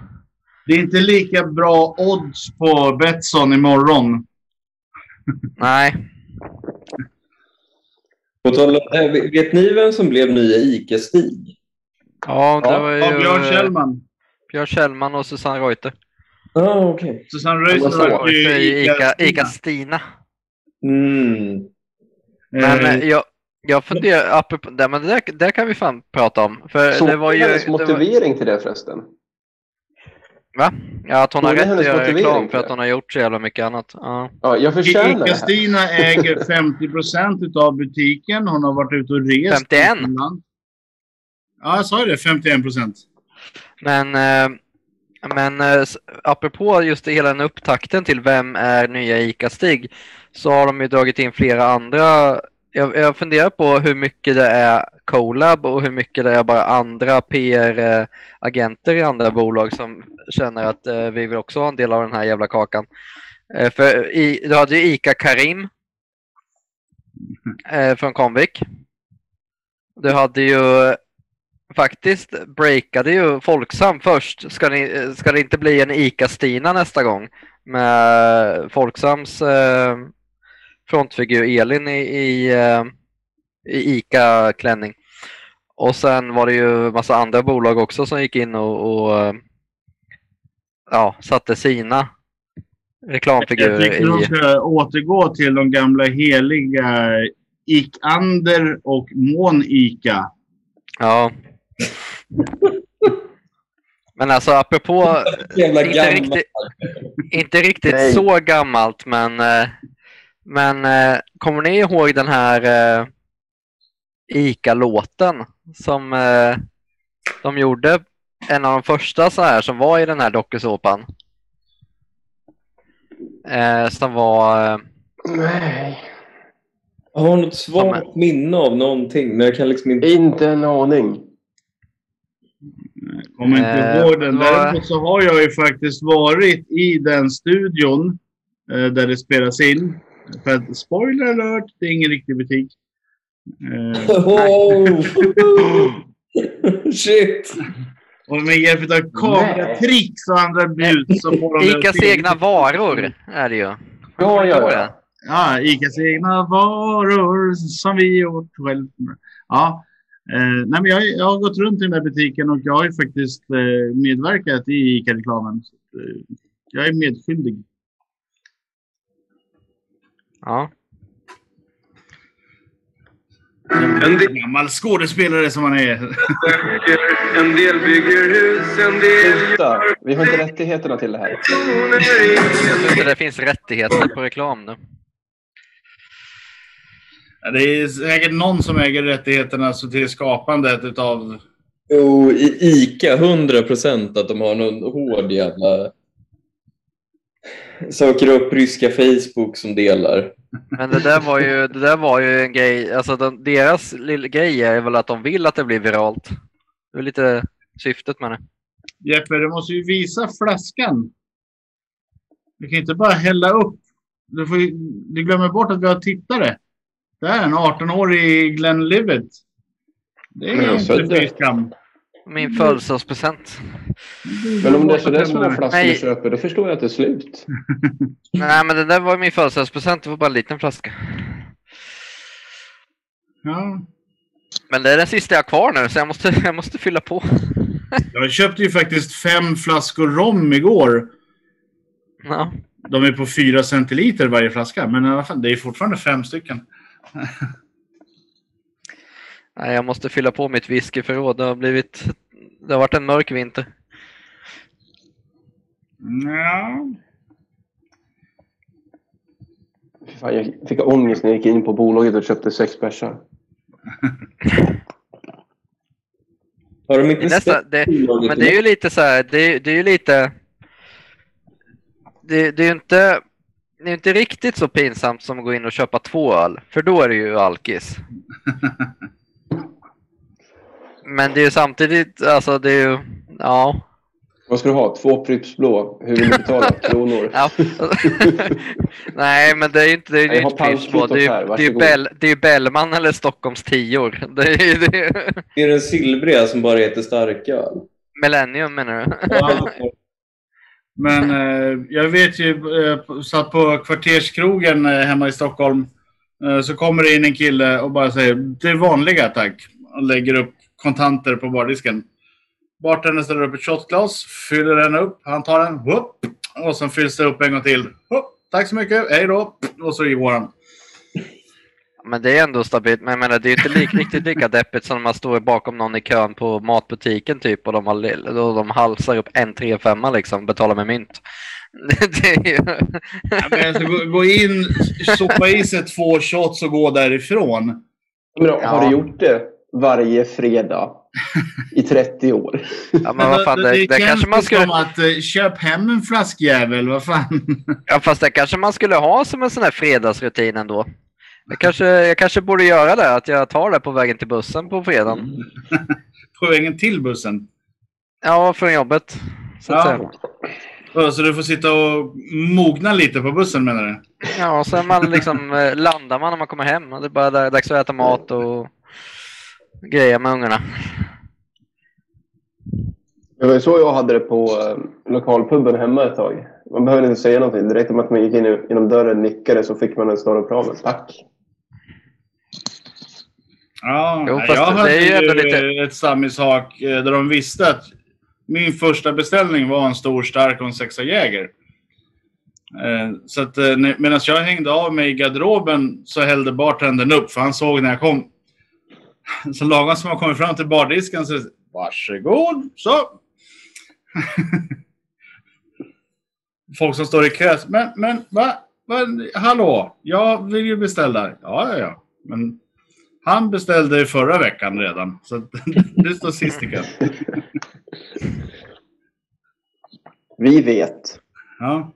Det är inte lika bra odds på Betsson imorgon. Nej, om- äh, vet ni vem som blev nya ICA-Stig? ja, det Ja, var ju Av Björn eh, Kjellman. Björn Kjellman och Susanne Reuter. Ah, okej. Susanne vad Reuter var ju Reuter i Ica, Ica- Ica Stina. Mm. Men Eh, eh, jag, jag funderar, apropå, det, men det, där, det kan vi fan prata om. För Så det var ju... hennes Det var, motivering till det förresten? Va? Ja, att hon har är rätt att göra reklam för att hon har gjort så jävla mycket annat. Ja. Ja, jag förtjänar. Ica-Stina äger 50 procent av butiken. Hon har varit ute och rest. 51? utomlands. Ja, jag sa ju det. 51 procent. Men, eh, men eh, apropå just det, hela den upptakten till Vem är nya ICA-Stig så har de ju dragit in flera andra. Jag, jag funderar på hur mycket det är collab och hur mycket det är bara andra PR-agenter i andra bolag som känner att eh, vi vill också ha en del av den här jävla kakan. Eh, för i, du hade ju ICA Karim eh, från Comvik. Du hade ju faktiskt breakade ju Folksam först. Ska det, ska det inte bli en ICA-Stina nästa gång? Med Folksams eh, frontfigur Elin i, i, eh, i ICA-klänning. Och sen var det ju massa andra bolag också som gick in och, och eh, ja, satte sina Jag reklamfigurer tycker de i... ska återgå till de gamla heliga Ik-Ander och Mån-Ica. Ja. Men alltså apropå Jävla inte riktigt, inte riktigt Nej. så gammalt, men, eh, men eh, kommer ni ihåg den här eh, ICA-låten som eh, de gjorde? En av de första så här som var i den här dokusåpan. Eh, som var... Eh, Nej, Jag har något svagt minne av någonting, men jag kan liksom inte... inte en aning. Kommer inte Eh, ihåg den. vad- Däremot så har jag ju faktiskt varit i den studion eh, där det spelas in. För att, spoiler alert, det är ingen riktig butik. Eh, Oh! Shit! och med hjälp av kameratricks och andra bjud så får de ICAs egna varor är det ju. Ja, ja, ja. Ja, Icas egna varor som vi gjort själv. Ja, Eh, nej, men jag, jag har gått runt i den där butiken och jag har ju faktiskt eh, medverkat i ICA-reklamen. Eh, jag är medskyldig. Ja. En del, Gammal skådespelare som man är. en del bygger hus, en del Sluta! Vi har inte rättigheterna till det här. Det finns rättigheter på reklam nu. Ja, Det är säkert någon som äger rättigheterna så till skapandet utav... Jo, i ICA 100 procent att de har någon hård jävla... Söker upp ryska Facebook som delar. Men det där var ju, det där var ju en grej, alltså de, deras lilla grej är väl att de vill att det blir viralt. Det är lite syftet med det. Jeppe, du måste ju visa flaskan. Du kan inte bara hälla upp. Du, får, du glömmer bort att vi har tittare. Det är en 18-årig Glenn Livett. Det är inte fy skam. Min födelsedagspresent. Men om det är sådär små flaskor Nej. du köper, då förstår jag att det är slut. Nej men det där var min födelsedagspresent, det var bara en liten flaska. Ja. Men det är den sista jag har kvar nu så jag måste, jag måste fylla på. Jag köpte ju faktiskt fem flaskor rom igår. Ja. De är på 4 centiliter varje flaska. Men i alla fall, det är fortfarande fem stycken. Nej, jag måste fylla på mitt whiskyförråd. Det har blivit, det har varit en mörk vinter. Ja. Fan, jag fick ångest när jag gick in på bolaget och köpte sex bärsar. Har de Det inte släppt det, men det är ju lite så här, det, är- det är ju lite... Det, det är ju inte, det är inte riktigt så pinsamt som att gå in och köpa två öl, för då är det ju alkis. Men det är ju samtidigt, alltså det är ju, ja. Vad ska du ha? Två Pripps blå. Hur vill du betala? Kronor? Nej, men det är ju inte, det är ju Jag har inte Pripps pantfotot det är ju-. Bell, det är ju Bellman eller Stockholms tior. Det är det är, Det är den silvriga som bara heter starköl. Millennium menar du? Ja. Men eh, jag vet ju, eh, satt på kvarterskrogen eh, hemma i Stockholm. Eh, så kommer det in en kille och bara säger det är vanliga tack. Och lägger upp kontanter på bardisken. Bartendern ställer upp ett shotglas, fyller den upp. Han tar den, whoop, och sen fylls det upp en gång till. Whoop, tack så mycket, hej då. Och så går han. Men det är ändå stabilt. Men jag menar, det är ju inte lik, riktigt lika deppigt som när man står bakom någon i kön på matbutiken typ och de, har, då de halsar upp en 3-5 liksom, betalar med mynt. Det är ju... Ja, men alltså, gå, gå in, sopa i sig två shots och gå därifrån. Men, då, Ja. Har du gjort det varje fredag i 30 år? Ja, men vad fan, det, det, känns kanske man som skulle... att eh, köp hem en flaskjävel, vad fan. Ja, fast det kanske man skulle ha som en sån här fredagsrutin ändå. Jag kanske, jag kanske borde göra det, att jag tar det på vägen till bussen på fredagen. På vägen till bussen. Ja, från jobbet. Så att Ja. Så du får sitta och mogna lite på bussen menar du? Ja, och sen man liksom, eh, landar man när man kommer hem. Det är bara där- dags att äta mat och grejer med ungarna. Det var så jag hade det på eh, lokalpubben hemma ett tag. Man behövde inte säga någonting. Direkt om att man gick in i- genom dörren nickade så fick man en större pramen. Tack. Ja, Jo, jag det hade är ju lite- ett samishak eh, där de visste att min första beställning var en stor stark och en sexa Jäger. Eh, Så att eh, medan jag hängde av mig i garderoben så hällde bartendern upp för han såg när jag kom. Så lagom som jag kom fram till bardisken så varsågod, så. Folk som står i kö. Men, men va? va? Hallå? Jag vill ju beställa. Ja, ja, ja. Men han beställde förra veckan redan. Så du står sist i kön. Vi vet. Ja.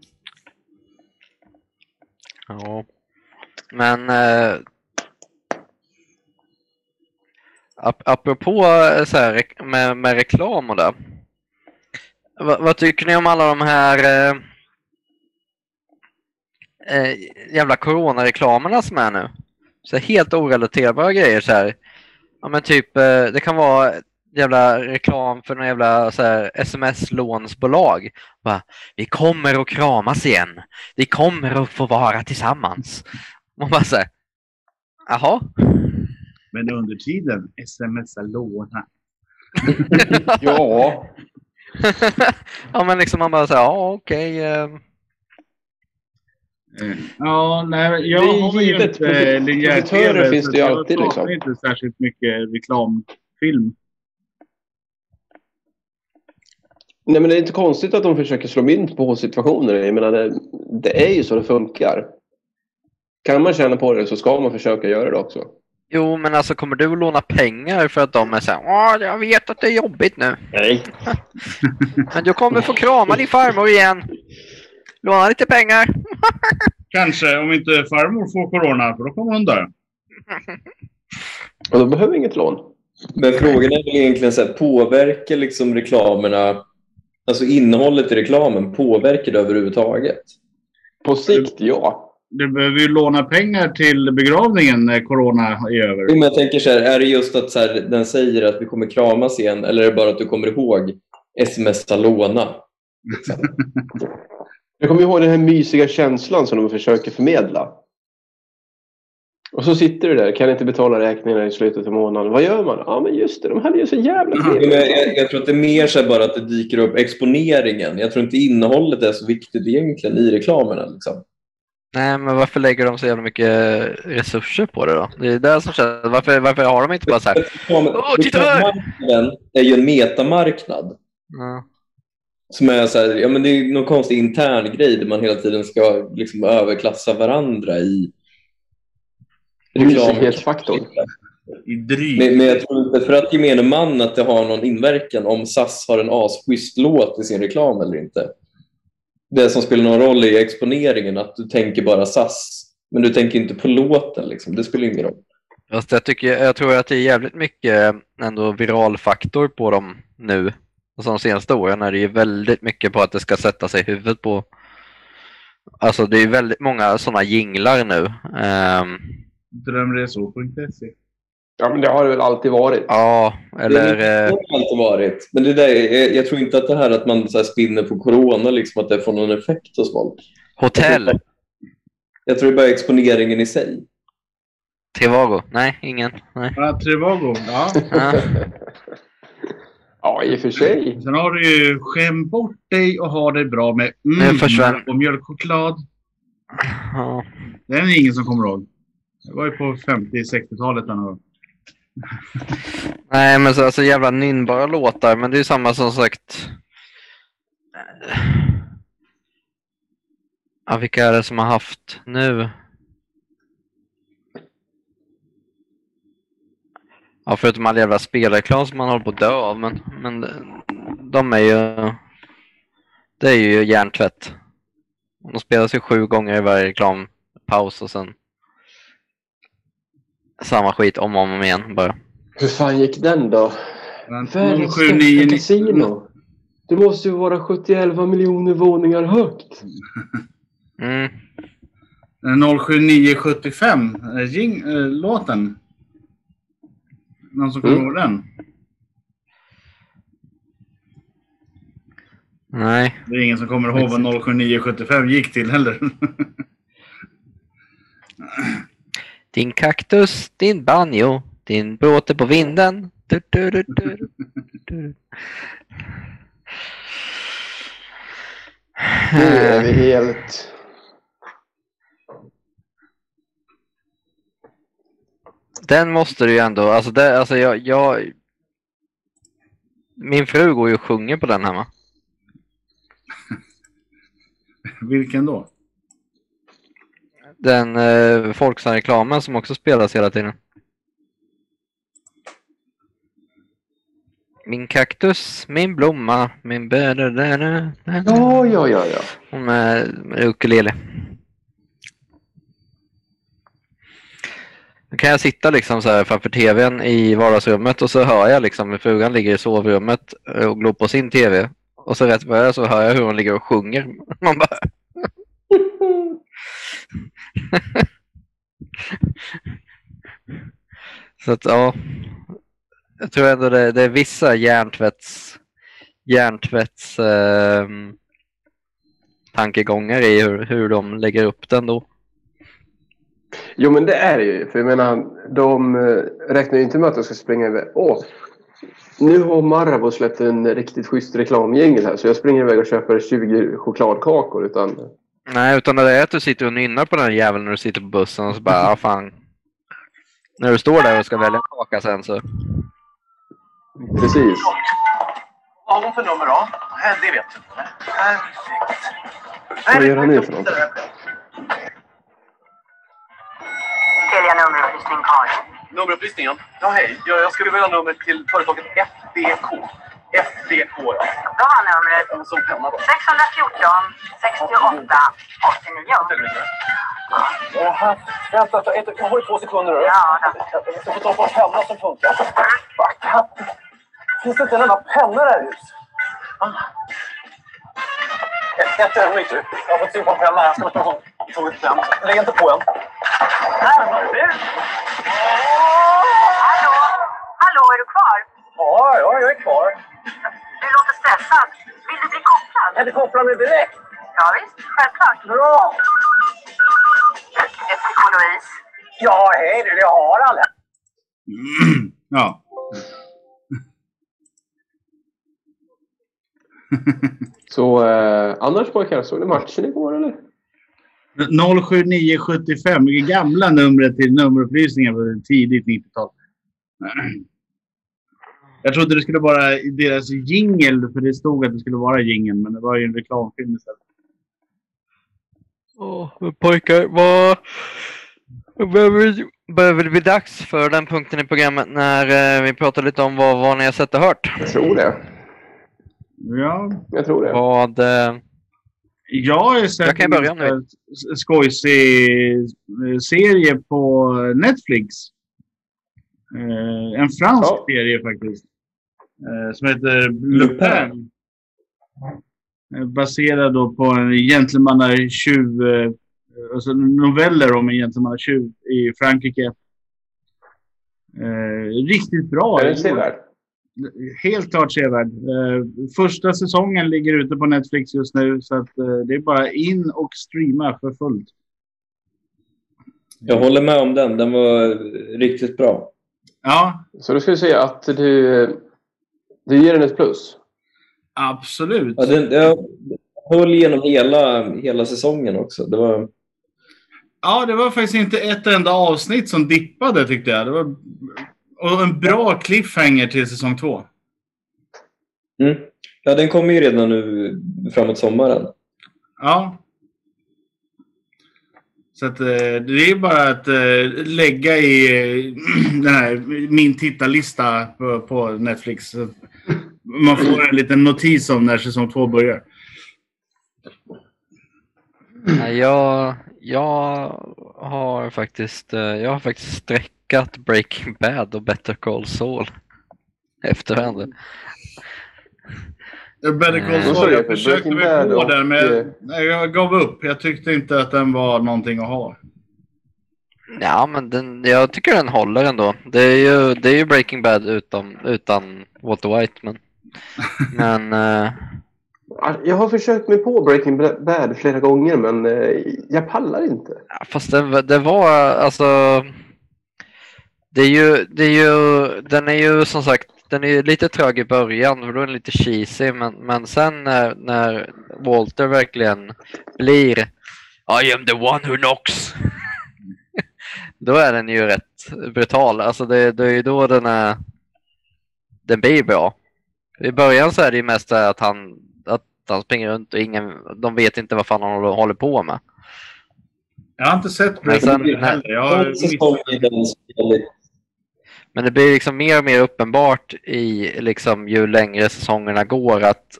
Ja. Men eh, ap apropå eh, så här, med, med reklam och det. V vad tycker ni om alla de här eh, eh, jävla coronareklamerna som är nu? Så här helt orelaterbara grejer så här. Ja men typ, eh, det kan vara jävla reklam för någon jävla sms-lånsbolag. Vi kommer att kramas igen. Vi kommer att få vara tillsammans. Man bara såhär, jaha? Men under tiden smsa låna. Ja, ja, men liksom man bara säger, ja okej. eh, Eh, Ja, nej, jag Det är har ju givet. inte Profi- linjär TV, finns så det ju jag alltid, saknar liksom. inte särskilt mycket reklamfilm. Nej, men det är inte konstigt att de försöker slå mynt på situationer. Jag menar, det, det är ju så det funkar. Kan man tjäna på det så ska man försöka göra det också. Jo, men alltså kommer du att låna pengar för att de är så här, jag vet att det är jobbigt nu. Nej. Men du kommer få krama din farmor igen. Låna lite pengar. Kanske om inte farmor får corona, för då kommer hon dö. Och då behöver vi inget lån. Men frågan är väl egentligen så här, påverkar liksom reklamerna, alltså innehållet i reklamen, påverkar det överhuvudtaget? På sikt, ja. Du behöver ju låna pengar till begravningen när corona är över. Jo, men jag tänker så här, är det just att så här, den säger att vi kommer kramas igen eller är det bara att du kommer ihåg smsa låna? Jag kommer ihåg den här mysiga känslan som de försöker förmedla. Och så sitter du där, kan inte betala räkningarna i slutet av månaden. Vad gör man? Ja, men just det, de hade ju så jävla trevligt. jag, jag tror att det är mer så bara att det dyker upp exponeringen. Jag tror inte innehållet är så viktigt egentligen i reklamerna. Liksom. Nej, men varför lägger de så jävla mycket resurser på det då? Det är det som känns, varför, varför har de inte bara så här, Åh, titta här! Reklammarknaden är ju en metamarknad. ja, Som är så här, ja, men det är någon konstig intern grej där man hela tiden ska liksom överklassa varandra i Mysighetsfaktorn. I dryg. Men, men jag tror inte för att gemene man att det har någon inverkan om SAS har en asschysst låt i sin reklam eller inte. Det som spelar någon roll är exponeringen, att du tänker bara SAS. Men du tänker inte på låten. Liksom. Det spelar ingen roll. Fast jag, tycker, jag tror att det är jävligt mycket ändå viralfaktor på dem nu. Alltså de senaste åren är det ju väldigt mycket på att det ska sätta sig i huvudet på... Alltså det är väldigt många sådana jinglar nu. Ehm, Drömresor.se. Ja, men det har det väl alltid varit. ja, eller... det eh, har alltid varit. Men det där, jag, jag tror inte att det här att man så här spinner på corona, liksom, att det får någon effekt hos folk. hotell. Jag tror det är bara exponeringen i sig. Trivago. Nej, ingen. Nej. Ja, Trivago. Ja. Ja. Ja, i och för sig. Sen har du ju Skäm bort dig och ha det bra med mm, försvann- och mjölkchoklad. Ja. Den är ingen som kommer ihåg. Det var ju på 50-60-talet. Nej, men så alltså jävla nynnbara låtar. Men det är ju samma som sagt. Ja, vilka är det som har haft nu? Ja, förutom all jävla spelreklam som man håller på att dö av. Men, men de är ju... Det är ju hjärntvätt. De spelas ju sju gånger i varje reklampaus och sen samma skit om och om igen bara. Hur fan gick den då? Världens 079 största kasino. Det måste ju vara 71 miljoner våningar högt. Mm. 07975. eh, Jing, äh, låten. Någon som kommer Mm. ihåg den? Nej. Det är ingen som kommer ihåg vad 07975 gick till heller. Din kaktus, din banjo, din bråte på vinden. Du, du, du, du, du. Nu är vi helt... Den måste du ju ändå, alltså, det, alltså jag, jag... Min fru går ju och sjunger på den hemma. Vilken då? Den eh, Folksam-reklamen som också spelas hela tiden. Min kaktus, min blomma, min bä Ja, ja, ja, ja. Med, med ukulele. Då kan jag sitta liksom så här framför tvn i vardagsrummet och så hör jag liksom hur frugan ligger i sovrummet och glor på sin tv. Och så rätt vad så hör jag hur hon ligger och sjunger. Man bara... så att ja. Jag tror ändå det, det är vissa hjärntvätts, hjärntvätts eh, tankegångar i hur, hur de lägger upp den då. Jo, men det är det ju. För jag menar, de eh, räknar ju inte med att de ska springa iväg. Åh, nu har Marabou släppt en riktigt schysst reklamjingel här så jag springer iväg och köper 20 chokladkakor. Utan, Nej, utan det är att du sitter och nynnar på den här jäveln när du sitter på bussen och så bara, ah, fan. När du står där och ska välja en kaka sen så. precis. Vad har hon för nummer då? Nej, Det vet du inte. Perfekt. Vad gör han nu för något? Telia nummerupplysning Karin. Nummerupplysningen? Ja, hej. Jag, jag skulle vilja ha nummer till företaget FDK. Ja. Då var numret En som penna då. 614 68 89. Ja, här. Vänta, ett, jag har ju två sekunder. då. Ja, då. Jag ska få tag på en penna som funkar. Fuck. Finns det inte en enda penna där hus? Ah. Ett, ett ögonblick du. Jag har fått syn på en penna. Jag ska ta tagit den. Lägg inte på en. Hallå? Hallå, är du kvar? Ja, ja, jag är kvar. Stressad. Vill du bli kopplad? Kan du koppla mig direkt? Ja, visst, självklart. Bra! FDK Louise. Ja, hej du. Det är Harald här. Ja. Så eh, annars pojkar, såg ni matchen igår eller? 07975, det gamla numret till nummerupplysningen på tidigt 90-tal. Jag trodde det skulle vara i deras jingel, för det stod att det skulle vara jingeln, men det var ju en reklamfilm istället. Åh, pojkar, vad... Behöver, behöver det bli dags för den punkten i programmet när eh, vi pratar lite om vad, vad ni har sett och hört? Jag tror det. Ja, Jag tror det. Vad... Eh, jag har sett Jag kan börja en skojsig eh, serie på Netflix. Eh, en fransk Ja. serie faktiskt. Eh, som heter Lupin. Eh, baserad då på en gentlemannatjuv. Eh, alltså noveller om en gentlemannatjuv i Frankrike. Eh, riktigt bra. Är den sevärd? Helt klart sevärd. Eh, första säsongen ligger ute på Netflix just nu så att eh, det är bara in och streama för fullt. Jag håller med om den. Den var riktigt bra. Ja, Så då ska vi säga att du, du ger den ett plus? absolut. Ja, den, jag höll igenom hela, hela säsongen också. Det var, Ja, det var faktiskt inte ett enda avsnitt som dippade tyckte jag. Det var och en bra cliffhanger till säsong två. mm. Ja, den kommer ju redan nu framåt sommaren. Ja. Så att, eh, det är bara att eh, lägga i eh, den här, min tittarlista på, på Netflix. Så Man får en liten notis om när säsong två börjar. jag, jag har faktiskt eh, jag har faktiskt sträckat Breaking Bad och Better Call Saul efter varandra. Better Call. Saul, jag för försökte mig på och, den men jag, jag gav upp. Jag tyckte inte att den var någonting att ha. Ja, men den, jag tycker den håller ändå. Det är ju, det är ju Breaking Bad utan, utan Walter White, men... Men... eh, Jag har försökt mig på Breaking Bad flera gånger men eh, jag pallar inte. Ja, Fast det, det var alltså... Det är ju, det är ju, den är ju som sagt, den är ju lite trög i början för då är den lite cheesy men, men sen när, när Walter verkligen blir I am the one who knocks. då är den ju rätt brutal. Alltså det, det är ju då den är, den blir bra. I början så är det ju mest att han, att han springer runt och ingen, de vet inte vad fan han håller- på med. Jag har inte sett Breaking Bad heller. Jag har En säsong i den spelet. Men det blir liksom mer och mer uppenbart i liksom ju längre säsongerna går att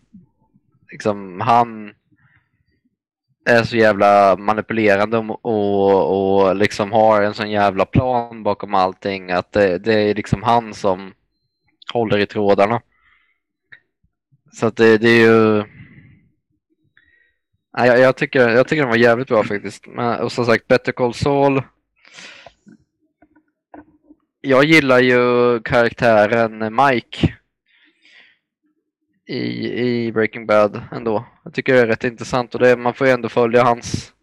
liksom han är så jävla manipulerande och, och, och liksom har en sån jävla plan bakom allting att det, det är liksom han som håller i trådarna. Så att det, det är ju... Jag, jag, tycker, jag tycker den var jävligt bra faktiskt. Men, och som sagt, Better Call Saul jag gillar ju karaktären Mike i, i Breaking Bad ändå. Jag tycker det är rätt intressant och det, man får ju ändå följa hans,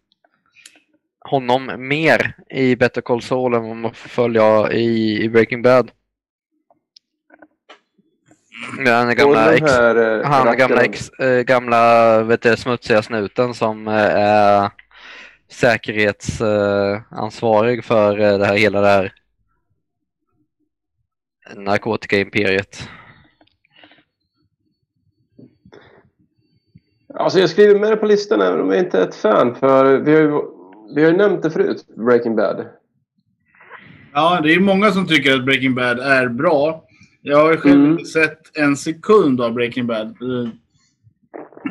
honom mer i Better Call Saul än vad man får följa i, i Breaking Bad. Den gamla, ex, eh, han gamla, ex, eh, gamla vet du, smutsiga snuten som eh, är säkerhetsansvarig för eh, det här, hela det här narkotikaimperiet. Alltså jag skriver med det på listan även om jag inte är ett fan för vi har ju, vi har ju nämnt det förut, Breaking Bad. Ja, det är många som tycker att Breaking Bad är bra. Jag har ju själv Mm. inte sett en sekund av Breaking Bad.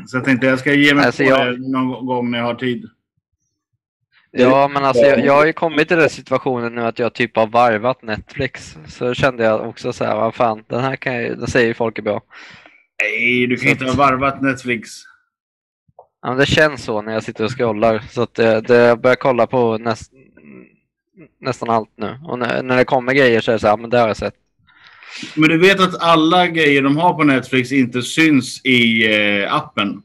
Så jag tänkte jag ska ge mig Alltså, på jag- det någon gång när jag har tid. Ja, men alltså jag, jag har ju kommit till den situationen nu att jag typ har varvat Netflix. Så kände jag också så här, vad fan, den här kan jag, den säger ju folk är bra. Nej, du kan ju inte ha varvat Netflix. Ja, men det känns så när jag sitter och scrollar. Så att det, det, jag börjar kolla på näst, nästan allt nu. Och när, när det kommer grejer så är det så här, men det har jag sett. Men du vet att alla grejer de har på Netflix inte syns i eh, appen?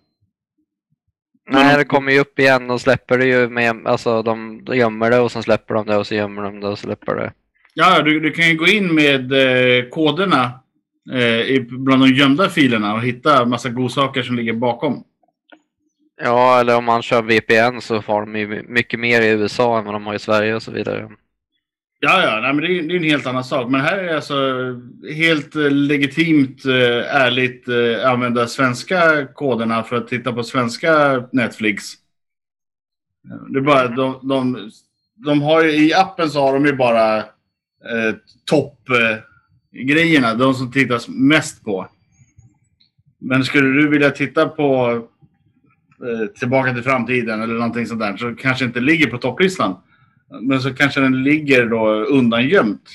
Nej, det kommer ju upp igen. De släpper det ju med, alltså de gömmer det och sen släpper de det och så gömmer de det och släpper det. Ja, du, du kan ju gå in med eh, koderna eh, bland de gömda filerna och hitta massa godsaker som ligger bakom. Ja, eller om man kör VPN så får de ju mycket mer i USA än vad de har i Sverige och så vidare. Ja, ja, nej, men det är, det är en helt annan sak. Men här är det alltså helt eh, legitimt, eh, ärligt eh, använda svenska koderna för att titta på svenska Netflix. Det är bara, de, de, de har ju, I appen så har de ju bara eh, toppgrejerna, eh, de som tittas mest på. Men skulle du vilja titta på eh, Tillbaka till framtiden eller någonting sånt där så kanske inte ligger på topplistan. Men så kanske den ligger då undangömt.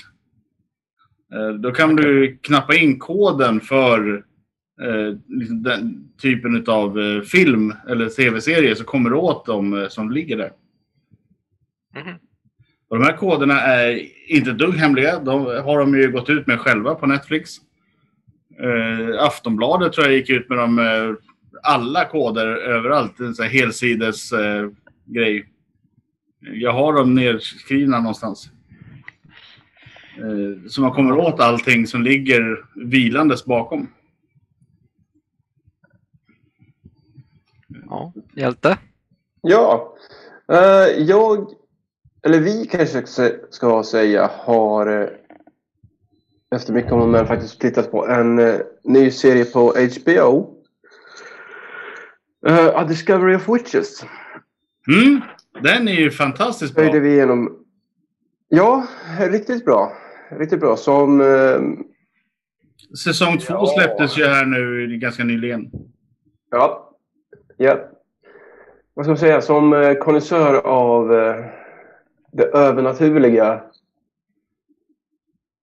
Eh, Då kan du knappa in koden för eh, liksom den typen av eh, film eller tv-serie så kommer du åt dem som ligger där. Mhm. Och de här koderna är inte dugg hemliga. De har de ju gått ut med själva på Netflix. Eh, Aftonbladet tror jag gick ut med dem, eh, alla koder överallt. En sån här helsides eh, grej. Jag har dem nedskrivna någonstans. Eh, så man kommer åt allting som ligger vilandes bakom. Ja, hjälte. Ja, eh, jag, eller vi kanske ska- säga, har eh, efter mycket om och men faktiskt tittat på en ny serie på HBO. A Discovery of Witches. Mm, den är ju fantastiskt bra. Höjde vi igenom... Ja, riktigt bra. Riktigt bra. Som... eh, Säsong två Ja. släpptes ju här nu ganska nyligen. Ja. ja. Vad ska man säga? Som eh, konnässör av eh, det övernaturliga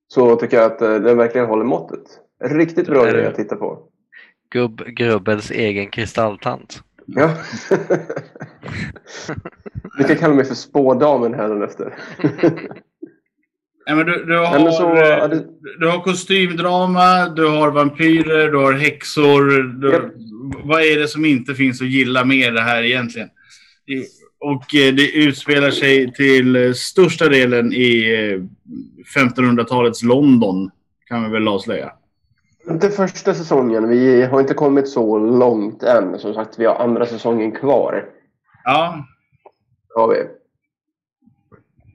så tycker jag att eh, den verkligen håller måttet. Riktigt bra grej att titta på. Gubb Grubbels egen kristalltant. Ja. du kan kalla mig för spådamen hädanefter. Nej, men du, du, har, Nej, men så, eh, det- du har kostymdrama, du har vampyrer, du har häxor. Du, Japp. Vad är det som inte finns att gilla med det här egentligen? Och eh, det utspelar sig till eh, största delen i eh, 1500-talets London, kan vi väl avslöja. Inte första säsongen. Vi har inte kommit så långt än. Som sagt, vi har andra säsongen kvar. Ja, Har vi.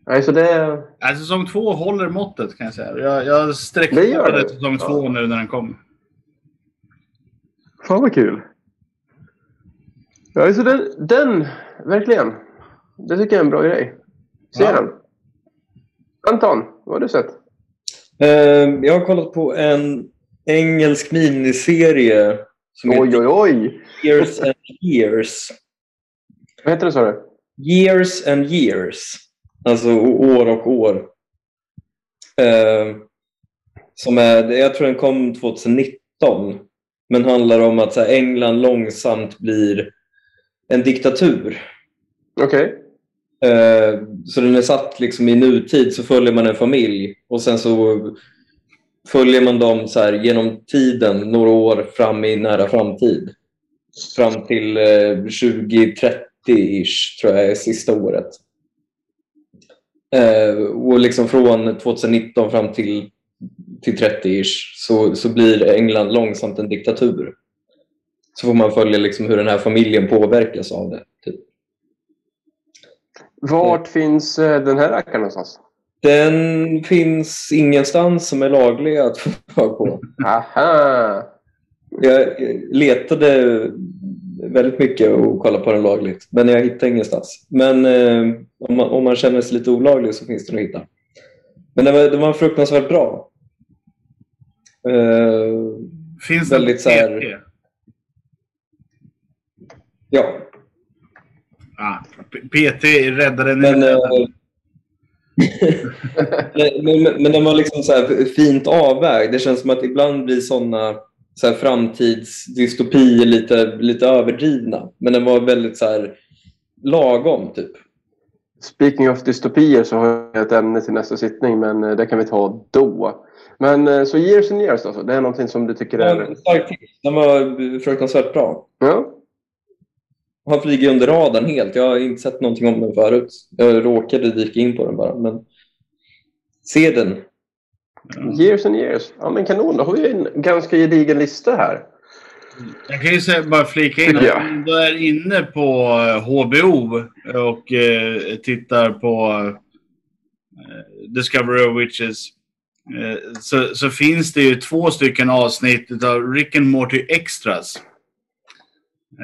Nej, så det... Nej, säsong två håller måttet kan jag säga. Jag, jag sträckte Det gör på det. säsong Ja. två nu när den kom. Fan vad kul. Ja, så den, den, verkligen. Det tycker jag är en bra grej. Se Ja. den. Anton, vad har du sett? Eh, jag har kollat på en engelsk miniserie som Oj, heter oj, oj! Years and Years. Vad heter den sa du? Years and Years. Alltså år och år. Eh, som är, jag tror den kom 2019. Men handlar om att så här, England långsamt blir en diktatur. Okej. Eh, så den är satt liksom i nutid så följer man en familj och sen så följer man dem så här genom tiden några år fram i nära framtid. Fram till eh, 2030-ish tror jag är sista året. Eh, och liksom från 2019 fram till, till 30-ish så, så blir England långsamt en diktatur. Så får man följa liksom hur den här familjen påverkas av det. Typ. Vart finns eh, den här rackaren någonstans? Den finns ingenstans som är laglig att få tag på. Aha! Jag letade väldigt mycket och kollade på den lagligt, men jag hittade ingenstans. Men eh, om, man, om man känner sig lite olaglig så finns det nog att hitta. Men den var, den var fruktansvärt bra. Eh, Finns det Väldigt så här- PT? ja, Ah, PT räddade en men, eh, men, men, men den var liksom så här fint avvägd. Det känns som att ibland blir sådana så här framtidsdystopier lite, lite överdrivna. Men den var väldigt så här lagom, typ. Speaking of dystopier så har jag ett ämne till nästa sittning men eh, det kan vi ta då. Men eh, så years and years alltså, det är någonting som du tycker är... Den, stark tips. den var fruktansvärt bra. Ja, Han flyger under radarn helt. Jag har inte sett någonting om den förut. Jag råkade dyka in på den bara. Men se den. Years and years. Ja men kanon, då har vi en ganska gedigen lista här. Jag kan ju säga, bara flika in. Jag. Om du är inne på eh, HBO och eh, tittar på eh, Discovery of Witches eh, så, så finns det ju två stycken avsnitt av Rick and Morty Extras.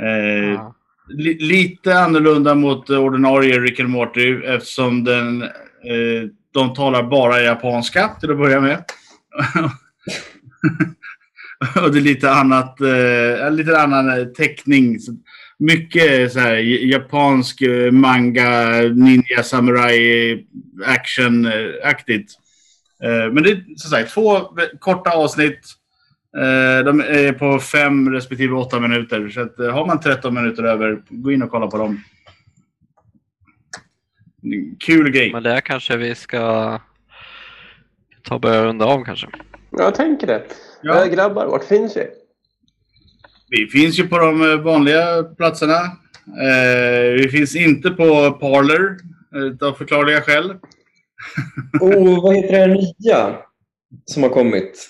Eh, Ja. li, lite annorlunda mot ordinarie Rick and Morty eftersom den, eh, de talar bara japanska till att börja med. och det är lite annat, eh, lite annan eh, teckning. Mycket så här japansk eh, manga, ninja, samurai, action-aktigt. Eh, eh, men det är som sagt två korta avsnitt. Eh, de är på fem respektive åtta minuter. Så att, har man 13 minuter över, gå in och kolla på dem. Kul grej. Men där kanske vi ska ta och börja runda av kanske. Jag tänker det. Ja. Eh, grabbar, vart finns vi? Vi finns ju på de eh, vanliga platserna. Eh, vi finns inte på Parler eh, av förklarliga skäl. Oh, vad heter det här nya som har kommit?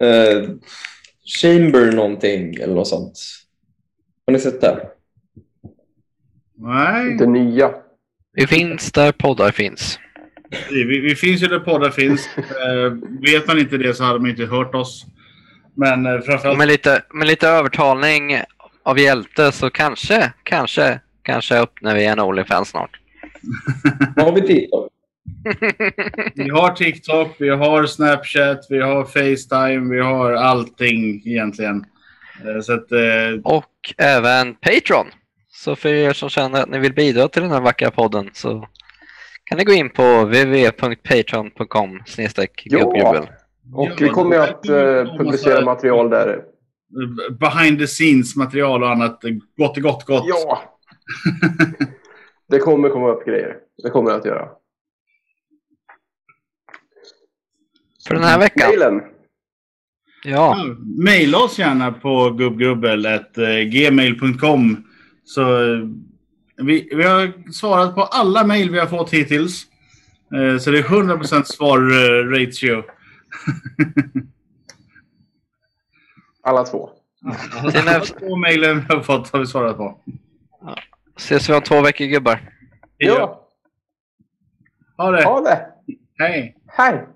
Eh, Chamber någonting eller något sånt. Har ni sett det? Nej, Det nya. Vi finns där poddar finns. vi, vi finns ju där poddar finns. Eh, vet man inte det så hade man inte hört oss. Men eh, framförallt... med lite, med lite övertalning av hjälte så kanske, kanske, kanske öppnar vi en Onlyfans snart. Har vi TikTok? Vi har TikTok, vi har Snapchat, vi har Facetime, vi har allting egentligen. Eh, Så att, eh, Och även Patreon. Så för er som känner att ni vill bidra till den här vackra podden så kan ni gå in på www.patreon.com gubbjubel. Och vi kommer ju att eh, publicera material där. behind the scenes material och annat. Gott gott gott. Ja! Det kommer komma upp grejer. Det kommer det att göra. För den här veckan. Mailen. Ja, Ja, Maila oss gärna på gubbgrubbel.gmail.com. Så eh, vi, vi har svarat på alla mejl vi har fått hittills. Eh, Så det är 100% svar-ratio. Alla två. Alla två mejlen vi har fått har vi svarat på. ses vi om två veckor gubbar. Ja, Ha det! ha det! Hej! Hej!